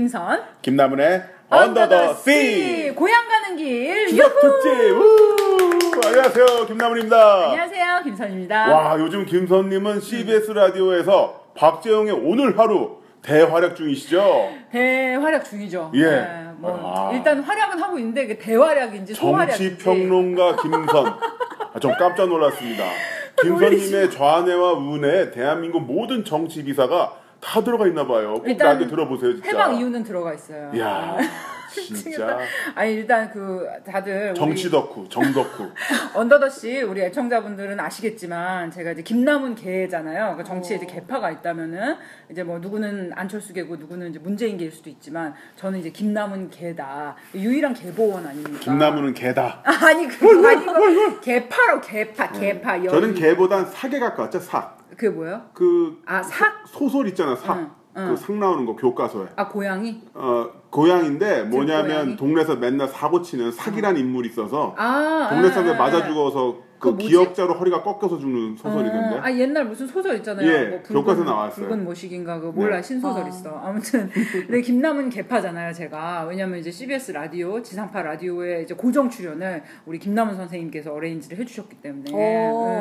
김선 김나문의 언더 더 씨 고향 가는 길 추석 특집 우! 안녕하세요 김나문입니다. 안녕하세요 김선입니다. 와 요즘 김선님은 CBS 라디오에서 박재영의 오늘 하루 대활약 중이시죠? 대활약 중이죠. 예. 네, 뭐 아. 일단 활약은 하고 있는데 그 대활약인지 소활약인지 정치 평론가 김선 아, 전 깜짝 놀랐습니다. 김선님의 좌뇌와 우뇌 대한민국 모든 정치 기사가 다 들어가 있나 봐요. 꼭 일단 라디오 들어보세요 진짜. 해방 이유는 들어가 있어요. 이야 진짜 아니 일단 그 다들 정치 덕후 정 덕후 언더더 씨 우리 애청자분들은 아시겠지만 제가 이제 김남훈 개잖아요. 그 정치에 이제 개파가 있다면은 이제 뭐 누구는 안철수 개고 누구는 이제 문재인 개일 수도 있지만 저는 이제 김남훈 개다. 유일한 개보원 아닙니까? 김나무는 개다. 아니 그거 아니고 개파로 개파 개파 여 네. 저는 개보단 사계 가까웠죠 삭. 그게 뭐예요? 그 아 삭? 소설 있잖아 삭. 응, 응. 그삭 나오는 거 교과서에. 아 고양이? 어 고양인데 뭐냐면 고양이? 동네에서 맨날 사고 치는 삭이란 인물이 있어서 아 동네 아, 사람들 아, 맞아 아. 죽어서 그 뭐지? 기억자로 허리가 꺾여서 죽는 소설이 어, 있는데. 아 옛날 무슨 소설 있잖아요. 예, 뭐 교과서 나왔어요. 붉은 모식인가 그 몰라 네. 신소설 아. 있어. 아무튼 근데 김남은 개파잖아요. 제가 왜냐면 이제 CBS 라디오 지상파 라디오에 이제 고정 출연을 우리 김남은 선생님께서 어레인지를 해주셨기 때문에 오.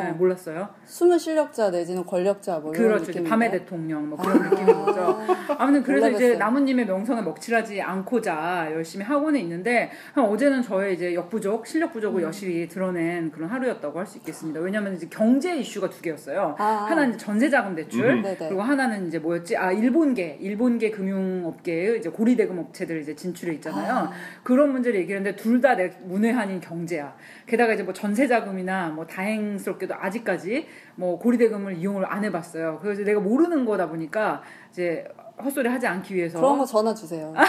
네, 몰랐어요. 숨은 실력자 내지는 권력자 뭐 이런 그렇죠. 이제 느낌인가요? 밤의 대통령 뭐 그런 느낌인 거죠. 아무튼 그래서 이제 몰라봤어요. 나무님의 명성을 먹칠하지 않고자 열심히 하고는 있는데 한 어제는 저의 이제 역부족, 실력 부족을 음. 여실히 드러낸 그런 하루였다고 할 수 있겠습니다. 왜냐하면 이제 경제 이슈가 두 개였어요. 아. 하나는 이제 전세자금 대출, 음. 그리고 하나는 이제 뭐였지? 아 일본계, 일본계 금융업계의 이제 고리대금 업체들 이제 진출해 있잖아요. 그런 문제를 얘기했는데 둘 다 내 문외한인 경제야. 게다가 이제 뭐 전세자금이나 뭐 다행스럽게도 아직까지 뭐 고리대금을 이용을 안 해봤어요. 그래서 내가 모르는 거다 보니까 이제 헛소리 하지 않기 위해서 그런 거 전화 주세요. 네.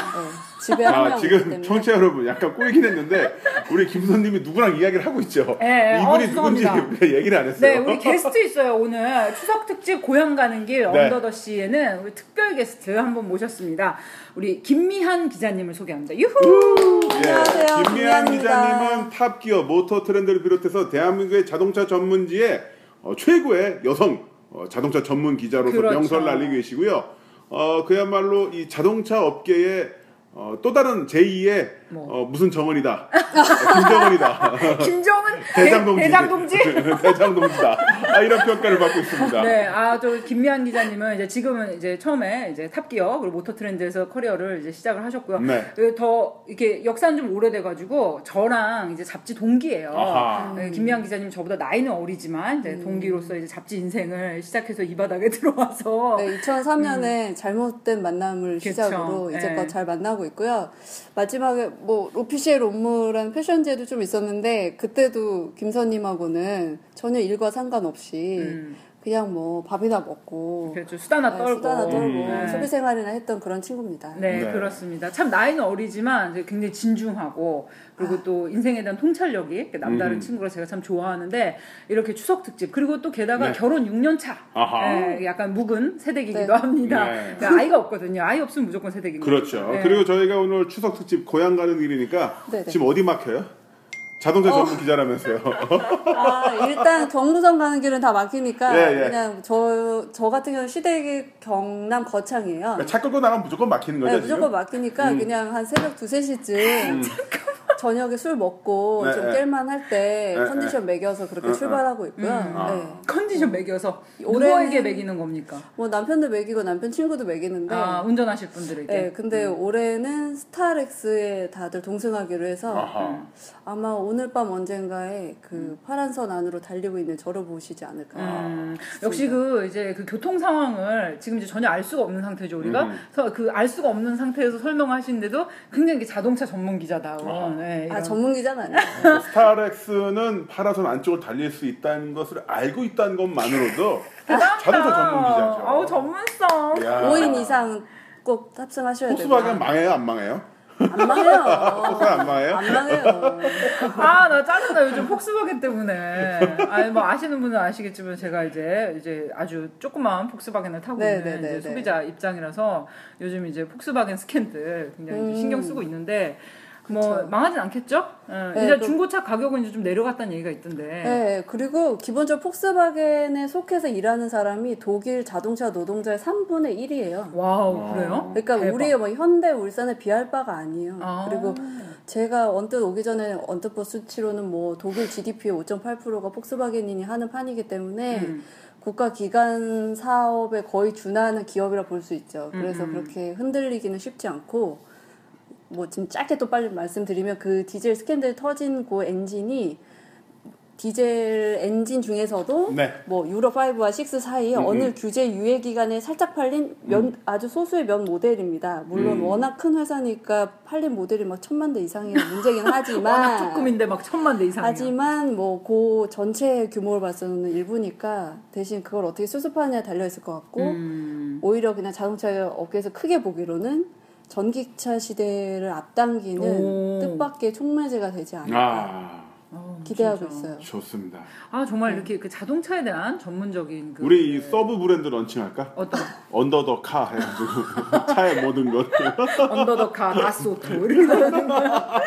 집에 한 아, 지금 때문에. 청취자 여러분 약간 꼬이긴 했는데 우리 김선님이 누구랑 이야기를 하고 있죠. 예, 예. 이분이 어, 누군지 얘기를 안 했어요. 네, 우리 게스트 있어요. 오늘 추석 특집 고향 가는 길 네. 언더더 씨에는 우리 특별 게스트 한번 모셨습니다. 우리 김미한 기자님을 소개합니다. 유후. 안녕하세요, 김미한 김미한입니다. 기자님은 Top Gear Motor Trend를 비롯해서 대한민국의 자동차 전문지의 어, 최고의 여성 어, 자동차 전문 기자로서 그렇죠. 명성을 날리고 계시고요. 어, 그야말로 이 자동차 업계의 어, 또 다른 제2의 뭐. 어, 무슨 정원이다. 어, 김정은이다. 김정은 대장동지. 대, 장동지 대장동지다. 아, 이런 평가를 받고 있습니다. 네, 아, 저 김미한 기자님은 이제 지금은 이제 처음에 이제 Top Gear 그리고 Motor Trend에서 커리어를 이제 시작을 하셨고요. 네. 그더 이렇게 역사는 좀 오래돼가지고 저랑 이제 잡지 동기예요. 아하. 네, 김미한 기자님 저보다 나이는 어리지만 음. 이제 동기로서 이제 잡지 인생을 시작해서 이 바닥에 들어와서 네, 2003년에 잘못된 만남을 그쵸. 시작으로 이제껏 네. 잘 만나고 있고요. 마지막에 뭐 오피시엘 업무라는 패션제도 좀 있었는데 그때도 김선님하고는 전혀 일과 상관없이 음. 그냥 뭐 밥이나 먹고 그렇죠 수다나 네, 떨고 수다나 떨고 네. 소비 생활이나 했던 그런 친구입니다. 네, 네. 그렇습니다. 참 나이는 어리지만 굉장히 진중하고 그리고 또 인생에 대한 통찰력이 남다른 음. 친구라 제가 참 좋아하는데 이렇게 추석 특집 그리고 또 게다가 네. 결혼 6년 차 아하. 네, 약간 묵은 세대기기도 네. 합니다. 네. 그러니까 아이가 없거든요. 아이 없으면 무조건 세대기입니다. 그렇죠. 네. 그리고 저희가 오늘 추석 특집 고향 가는 길이니까 네네. 지금 어디 막혀요? 자동차 전문 기자라면서요. 아, 일단 경부선 가는 길은 다 막히니까 예, 예. 그냥 저, 저 같은 경우는 시댁이 경남 거창이에요. 차 끌고 나가면 무조건 막히는 거죠, 네, 무조건 지금? 막히니까 음. 그냥 한 새벽 2, 3시쯤 저녁에 술 먹고 네, 좀 네. 깰만 할때 네, 컨디션 매겨서 그렇게 네, 출발하고 있고요. 아. 네. 컨디션 매겨서 누구에게 매기는 겁니까? 뭐 남편도 매기고 남편 친구도 매기는데 아, 운전하실 분들에게. 네, 근데 올해는 스타렉스에 다들 동승하기로 해서 아하. 아마 오늘 밤 언젠가에 그 파란 선 안으로 달리고 있는 저를 보시지 않을까. 음, 역시 그 이제 그 교통 상황을 지금 이제 전혀 알 수가 없는 상태죠 우리가 음. 그알 수가 없는 상태에서 설명하시는데도 굉장히 자동차 전문 기자다운 네, 아 이런. 전문 기자는 아니에요. 그 스타렉스는 파라선 안쪽을 달릴 수 있다는 것을 알고 있다는 것만으로도. 자동차 전문 기자죠. 아우 전문성. 야. 5인 이상 꼭 탑승하셔야 돼요. 폭스바겐 망해요, 안 망해요? 안 망해요. 안 망해요? 안 망해요. 아 나 짜증나 요즘 폭스바겐 때문에. 아니 뭐 아시는 분은 아시겠지만 제가 이제 이제 아주 조그만 폭스바겐을 타고 네, 있는 네, 네, 이제 네. 소비자 입장이라서 요즘 이제 폭스바겐 스캔들 굉장히 음. 신경 쓰고 있는데. 뭐. 망하진 않겠죠? 어, 네, 이제 그- 중고차 가격은 이제 좀 내려갔다는 얘기가 있던데. 네, 그리고 기본적으로 폭스바겐에 속해서 일하는 사람이 독일 자동차 노동자의 3분의 1이에요. 와우 아. 그래요? 그러니까 대박. 우리 뭐 현대 울산에 비할 바가 아니에요. 아. 그리고 제가 언뜻 오기 전에 언뜻 본 수치로는 뭐 독일 GDP의 5.8%가 폭스바겐이 하는 판이기 때문에 음. 국가 기관 사업에 거의 준하는 기업이라 볼 수 있죠. 그래서 음. 그렇게 흔들리기는 쉽지 않고 뭐 지금 짧게 또 빨리 말씀드리면 그 디젤 스캔들 터진 그 엔진이 디젤 엔진 중에서도 네. 뭐 유로 5와 6 사이에 음, 어느 음. 규제 유예 기간에 살짝 팔린 몇 아주 소수의 몇 모델입니다. 물론 음. 워낙 큰 회사니까 팔린 모델이 막 천만 대 이상이라 문제긴 워낙 하지만 조금인데 막 천만 대 이상이야. 하지만 뭐 그 전체 규모를 봐서는 일부니까 대신 그걸 어떻게 수습하느냐에 달려 있을 것 같고 음. 오히려 그냥 자동차 업계에서 크게 보기로는 전기차 시대를 앞당기는 오. 뜻밖의 촉매제가 되지 않을까 아 어, 기대하고 진짜. 있어요. 좋습니다. 아 정말 네. 이렇게 그 자동차에 대한 전문적인 그 우리 이 sub brand 런칭할까? 어떤 under the car 해가지고 차의 모든 것. under the car Das Auto 이렇게 나오는 거야.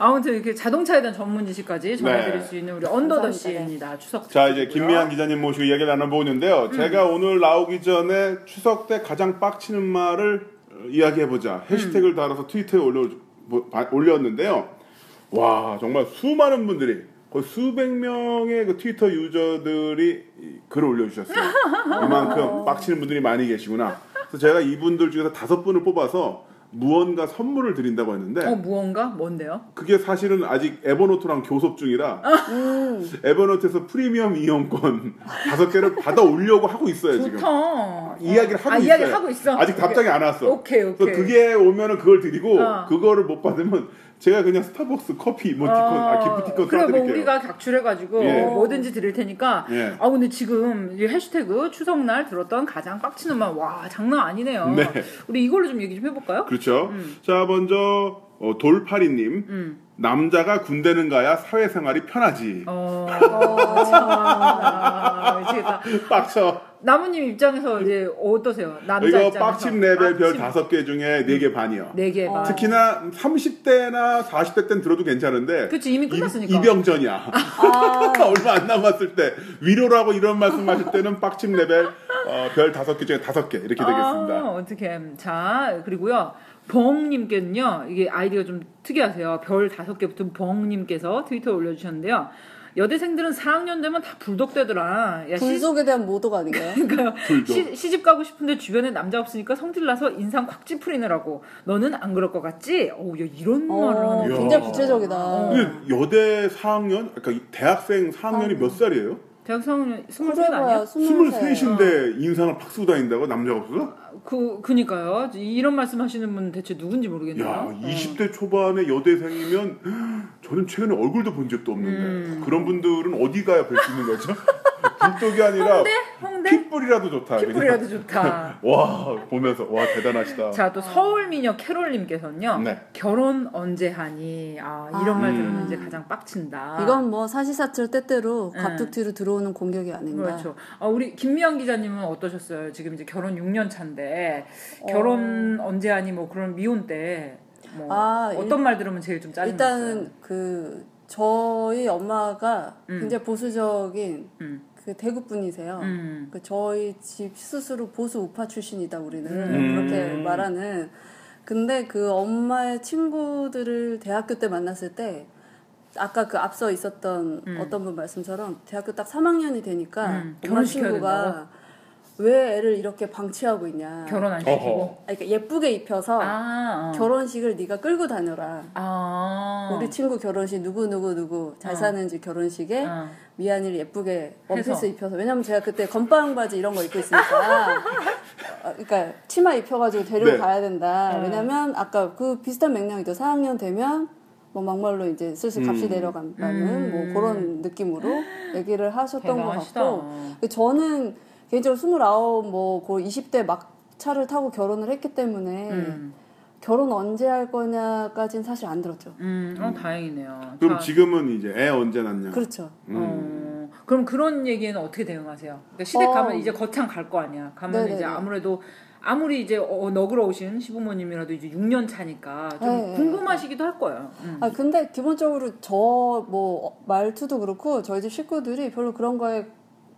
아무튼 이렇게 자동차에 대한 전문 지식까지 전해드릴 네. 수 있는 우리 언더더. 씨입니다. 추석 자 이제. 김미한 기자님 모시고 이야기를 나눠보고 있는데요. 음. 제가 오늘 나오기 전에 추석 때 가장 빡치는 말을 어, 이야기해보자 해시태그를 음. 달아서 트위터에 올려, 뭐, 바- 올렸는데요. 와 정말 수많은 분들이 거의 수백 명의 그 트위터 유저들이 이 글을 올려주셨어요. 이만큼 빡치는 분들이 많이 계시구나. 그래서 제가 이분들 중에서 다섯 분을 뽑아서 무언가 선물을 드린다고 했는데 어 무언가 뭔데요? 그게 사실은 아직 에버노트랑 교섭 중이라 음, 에버노트에서 프리미엄 이용권 다섯 개를 받아 오려고 하고 있어요 지금. 좋다. 이야기를 하고 아, 있어요. 이야기를 하고 있어. 아직 답장이 안 왔어. 오케이 오케이. 그래서 그게 오면은 그걸 드리고 어. 그거를 못 받으면 제가 그냥 스타벅스 커피 이모티콘 아 기프티콘 그래 뭐. 우리가 각출해가지고 예. 뭐든지 드릴 테니까. 예. 아 근데 지금 이 해시태그 추석날 들었던 가장 빡치는 말와 장난 아니네요. 네. 우리 이걸로 좀 얘기 좀 해볼까요? 그렇죠. 음. 자 먼저 어, 돌파리님 음. 남자가 군대는 가야 사회생활이 편하지. 어. 어, 아, 미치겠다. 빡쳐. 나무님 입장에서 이제 어떠세요? 남자 이거 입장에서 빡침 레벨 별 다섯 개 중에 네 개 반이요. 네 개 반. 어. 특히나 30대나 40대 땐 들어도 괜찮은데 그치 이미 끝났으니까. 이, 병전이야 아, 얼마 안 남았을 때 위로라고 이런 말씀 하실 때는 빡침 레벨 어, 별 다섯 개 중에 다섯 개 이렇게 되겠습니다. 아, 어떻게? 자 그리고요. 벙님께는요 이게 아이디가 좀 특이하세요. 별 다섯 개 붙은 벙님께서 트위터 에 올려주셨는데요. 여대생들은 4학년 되면 다 불독되더라. 야, 시, 불독에 대한 모독 아닌가요? 그러니까 불독. 시, 시집 가고 싶은데 주변에 남자 없으니까 성질 나서 인상 콱 찌푸리느라고. 너는 안 그럴 것 같지? 어우, 야, 이런 말을 어, 하는 이야. 굉장히 구체적이다. 어. 근데 여대 4학년, 그러니까 이 대학생 4학년이 몇 살이에요? 대학 4학년 23 아니야? 그래봐야 23세. 23인데 인상을 팍 쓰고 다닌다고 남자가 없어서? 그, 그니까요. 이런 말씀 하시는 분 대체 누군지 모르겠네요. 야, 어. 20대 초반의 여대생이면 저는 최근에 얼굴도 본 적도 없는데 음. 그런 분들은 어디 가야 뵐 수 있는 거죠? 불독이 아니라 홍대? 홍대? 핏불이라도 좋다. 핏불이라도 좋다. 와 보면서 와 대단하시다. 자, 또 서울미녀 캐롤님께서는요. 네. 결혼 언제 하니? 아, 이런 아. 말 들으면 이제 가장 빡친다. 이건 뭐 사시사철 때때로 네. 갑툭튀로 들어오는 공격이 아닌가. 그렇죠. 아, 우리 김미영 기자님은 어떠셨어요? 지금 이제 결혼 6년 차인데 결혼 언제 하니 뭐 그런 미혼 때 뭐 아, 어떤 말 들으면 제일 좀 짜증 났어요? 일단은 그 저희 엄마가 음. 굉장히 보수적인 음. 그 대구 분이세요. 음. 그 저희 집 스스로 보수 우파 출신이다 우리는 음. 그렇게 말하는. 근데 그 엄마의 친구들을 대학교 때 만났을 때 아까 그 앞서 있었던 음. 어떤 분 말씀처럼 대학교 딱 3학년이 되니까 음, 엄마 친구가 왜 애를 이렇게 방치하고 있냐. 결혼 안 시키고. 어허. 아니, 그러니까 예쁘게 입혀서 아, 어. 결혼식을 네가 끌고 다녀라. 아. 우리 친구 결혼식 누구 누구 누구 잘 어. 사는 집 결혼식에 어. 미안이를 예쁘게 원피스 해서. 입혀서 왜냐면 제가 그때 건빵 바지 이런 거 입고 있으니까 어, 그러니까 치마 입혀가지고 데리고 네. 가야 된다. 어. 왜냐면 아까 그 비슷한 맥락이죠. 4학년 되면 뭐 막말로 이제 슬슬 값이 음. 내려간다는 음. 뭐 그런 느낌으로 얘기를 하셨던 것 대단하시다. 같고 저는 개인적으로 29, 뭐, 그 20대 막차를 타고 결혼을 했기 때문에 음. 결혼 언제 할 거냐까지는 사실 안 들었죠. 음, 어, 다행이네요. 그럼 자, 지금은 이제 애 언제 낳냐? 그렇죠. 음. 어, 그럼 그런 얘기는 어떻게 대응하세요? 그러니까 시댁 어. 가면 이제 거창 갈 거 아니야. 가면 네네네. 이제 아무래도 아무리 이제 어, 너그러우신 시부모님이라도 이제 6년 차니까 좀 네. 궁금하시기도 할 거예요. 음. 아 근데 기본적으로 저 뭐 말투도 그렇고 저희 집 식구들이 별로 그런 거에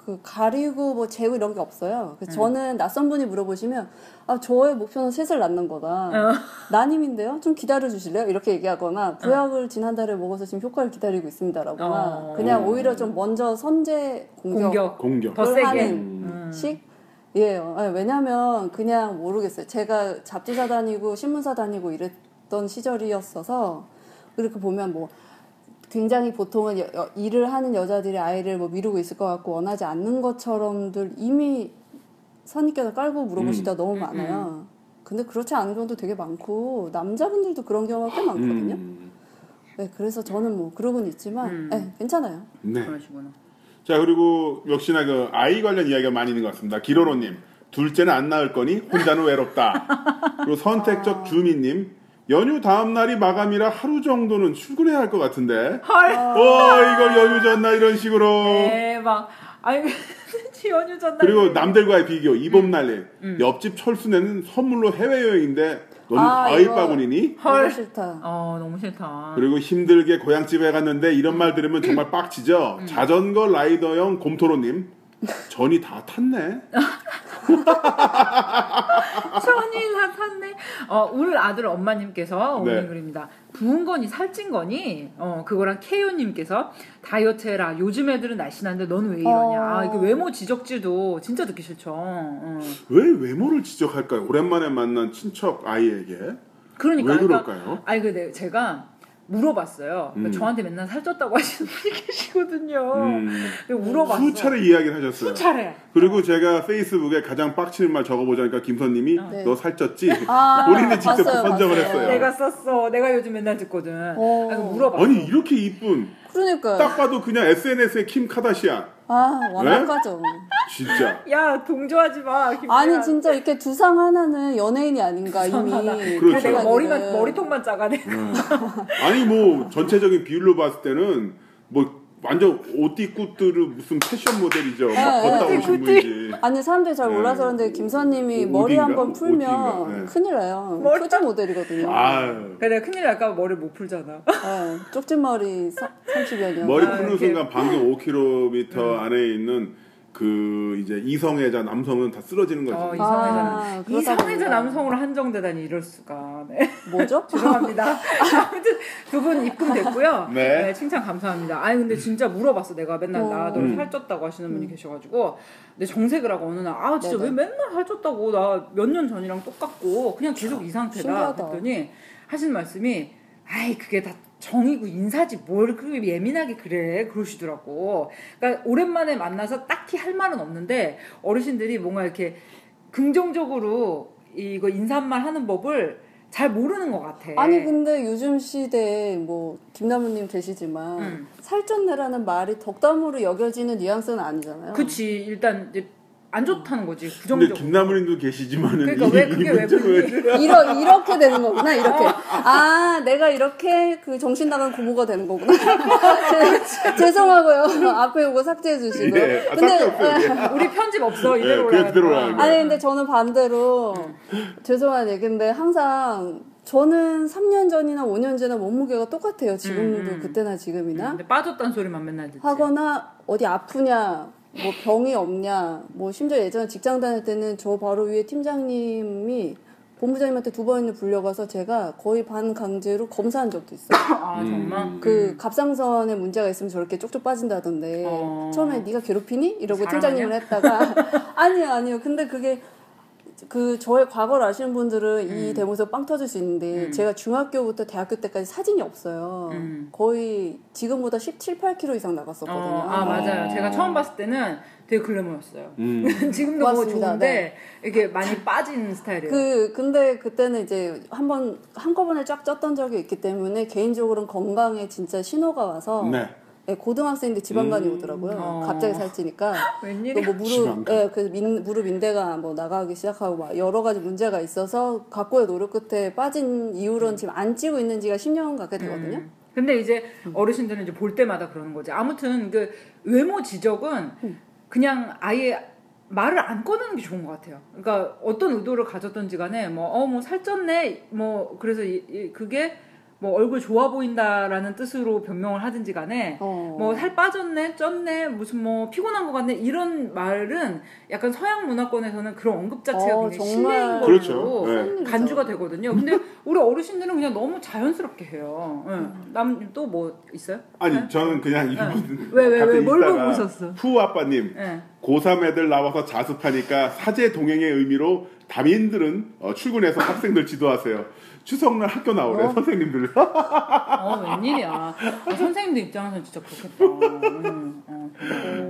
그 가리고 뭐 재고 이런 게 없어요. 그래서 저는 낯선 분이 물어보시면 아 저의 목표는 셋을 낳는 거다. 난임인데요. 좀 기다려 주실래요? 이렇게 얘기하거나 부약을 지난 달에 먹어서 지금 효과를 기다리고 있습니다라거나 어. 그냥 오히려 좀 먼저 선제 공격, 공격 공격. 더 세게. 하는 음. 식 예요. 아니, 왜냐하면 그냥 모르겠어요. 제가 잡지사 다니고 신문사 다니고 이랬던 시절이었어서 그렇게 보면 뭐 굉장히 보통은 여- 여- 일을 하는 여자들이 아이를 뭐 미루고 있을 것 같고 원하지 않는 것처럼들 이미 선입견을 깔고 물어보시다 너무 많아요. 근데 그렇지 않은 경우도 되게 많고 남자분들도 그런 경우가 꽤 많거든요. 음. 네, 그래서 저는 뭐 그러고는 있지만 음. 네, 괜찮아요. 네. 그러시구나. 자 그리고 역시나 그 아이 관련 이야기가 많이 있는 것 같습니다. 기로로님 둘째는 안 낳을 거니 혼자는 외롭다. 그리고 선택적 주민님 연휴 다음 날이 마감이라 하루 정도는 출근해야 할 것 같은데. 헐. 어 이걸 연휴 전날 이런 식으로. 대박. 아이 연휴 전날. 그리고 남들과의 비교 이번 날에 옆집 철수네는 선물로 해외 여행인데 너는 아, 과일 바구니니? 너무 헐. 싫다. 어 너무 싫다. 그리고 힘들게 고향집에 갔는데 이런 말 들으면 정말 빡치죠. 자전거 라이더형 곰토로님 전이 다 탔네. 천이 다 탔네. 어, 울 아들 엄마님께서 네. 올린 글입니다. 부은 거니 살찐 거니? 어, 그거랑 케이오님께서 다이어트 해라. 요즘 애들은 날씬한데 넌 왜 이러냐. 어. 아, 이거 외모 지적질도 진짜 듣기 싫죠. 어. 왜 외모를 지적할까요? 오랜만에 만난 친척 아이에게 그러니까. 왜 그러니까 그럴까요? 아니, 그, 내- 제가 물어봤어요. 그러니까 음. 저한테 맨날 살쪘다고 하시는 분이 계시거든요. 음, 그래서 물어봤어. 수차례 이야기를 하셨어요. 수차례. 그리고 제가 페이스북에 가장 빡치는 말 적어보자니까 김선님이 네. 너 살쪘지? 아, 본인이 직접 봤어요, 선정을 봤어요. 했어요. 내가 썼어. 내가 요즘 맨날 듣거든. 어. 그래서 물어봤어. 아니 이렇게 이쁜 그러니까요. 딱 봐도 그냥 SNS의 킴 카다시안 아, 완벽하죠. 진짜 야, 동조하지 마. 김미아. 아니, 진짜 이렇게 두상 하나는 연예인이 아닌가, 이미. 그래 그렇죠. 내가 머리만 생각에는. 머리통만 작아내. 아니 뭐 전체적인 비율로 봤을 때는 뭐 완전 옷띠꾸뜨르 무슨 패션 모델이죠. 막 네, 걷다 네. 오신 분이지. 아니, 사람들이 잘 네. 몰라서 그런데 김선님이 오- 머리? 한번 풀면? 네. 큰일 나요. 머리- 표지 모델이거든요. 아유 그래 내가 큰일 날까 봐 머리 못 풀잖아. 네, 쪽진 머리 30여 년. 머리 아, 푸는. 순간 방금 5km 안에 있는 그 이제 이성애자 남성은 다 쓰러지는 거지. 어, 아, 이성애자 그러다 이성애자. 남성으로 한정되다니 이럴 수가. 네. 뭐죠? 죄송합니다. 아무튼 두 분 입금됐고요. 네. 칭찬 감사합니다. 아니 근데 진짜 물어봤어. 내가 맨날 어. 나너 음. 살쪘다고 하시는 분이 계셔가지고 근데 정색을 하고 어느 날 아 진짜 네네. 왜 맨날 살쪘다고 나 몇 년 전이랑 똑같고 그냥 계속 이 상태다. 신기하다. 그랬더니 하신 말씀이 아이 그게 다 정이고 인사지 뭘 그렇게 예민하게 그래 그러시더라고. 그러니까 오랜만에 만나서 딱히 할 말은 없는데 어르신들이 뭔가 이렇게 긍정적으로 이거 인사말 하는 법을 잘 모르는 것 같아. 아니, 근데 요즘 시대에 뭐, 김나무님 계시지만, 음. 살쪘네라는 말이 덕담으로 여겨지는 뉘앙스는 아니잖아요. 그치 일단 이제 안 좋다는 거지 근데 부정적으로. 김나무님도 계시지만은 그러니까 이, 왜 그게 이왜 이러, 이렇게 되는 거구나, 이렇게. 아, 내가 이렇게 그 정신 나간 고모가 되는 거구나. 제- 죄송하고요. 앞에 이거 삭제해 주시고. 예, 아, 삭제 없어요. 우리 편집 없어 예, 이대로. 올라가는 거야. 아니, 근데 저는 반대로, 죄송한 얘기인데, 항상, 저는 3년 전이나 5년 전이나 몸무게가 똑같아요. 지금도, 음, 음. 그때나 지금이나. 근데 빠졌다는 소리만 맨날 듣지. 하거나, 어디 아프냐, 뭐 병이 없냐, 뭐 심지어 예전에 직장 다닐 때는 저 바로 위에 팀장님이 본부장님한테 두 번이나 불려가서 제가 거의 반 강제로 검사한 적도 있어요. 아 정말. 음. 그 갑상선에 문제가 있으면 저렇게 쪽쪽 빠진다던데 어. 처음에 네가 괴롭히니? 이러고 팀장님을 했다가 아니요 아니요 근데 그게 그 저의 과거를 아시는 분들은 이 음. 대목에서 빵 터질 수 있는데 음. 제가 중학교부터 대학교 때까지 사진이 없어요 음. 거의 지금보다 17, 8kg 이상 나갔었거든요 어, 아 맞아요. 제가 처음 봤을 때는 되게 글래머였어요. 음. 지금도 뭐. 좋은데 네. 이렇게 많이 빠진 스타일이에요. 그 근데 그때는 이제 한번 한꺼번에 쫙 쪘던 적이 있기 때문에 개인적으로는 건강에 진짜 신호가 와서 네. 예, 고등학생인데 지방간이 음. 오더라고요. 어. 갑자기 살찌니까. 웬일이야? 또뭐 무릎, 지방간. 예, 그 민, 무릎 인대가 뭐 나가기 시작하고 막 여러 가지 문제가 있어서 각고의 노력 끝에 빠진 이후로는 지금 안 찌고 있는 지가 10년 가까이 되거든요. 음. 근데 이제 어르신들은 이제 볼 때마다 그러는 거지. 아무튼 그 외모 지적은 음. 그냥 아예 말을 안 꺼내는 게 좋은 것 같아요. 그러니까 어떤 의도를 가졌던지 간에 뭐 어 뭐 살쪘네 뭐 그래서 이, 이- 그게 뭐 얼굴 좋아 보인다라는 뜻으로 변명을 하든지 간에 어. 뭐살 빠졌네, 쪘네, 무슨 뭐 피곤한 것 같네 이런 말은 약간 서양 문화권에서는 그런 언급 자체가 어, 굉장히 정말. 실례인 걸로 그렇죠. 네. 간주가 되거든요. 근데 우리 어르신들은 그냥 너무 자연스럽게 해요. 남또 뭐 있어요? 아니 저는 그냥 이분 왜, 왜, 갑자기 왜? 뭘 보고 오셨어? 푸 아빠님 예. 고3 애들 나와서 자습하니까 사제 동행의 의미로 담임들은 어, 출근해서 학생들 지도하세요. 추석날 학교 나오래 선생님들. 어, 웬일이야. 아, 선생님들 입장에서는 진짜 그렇겠다. 음, 어.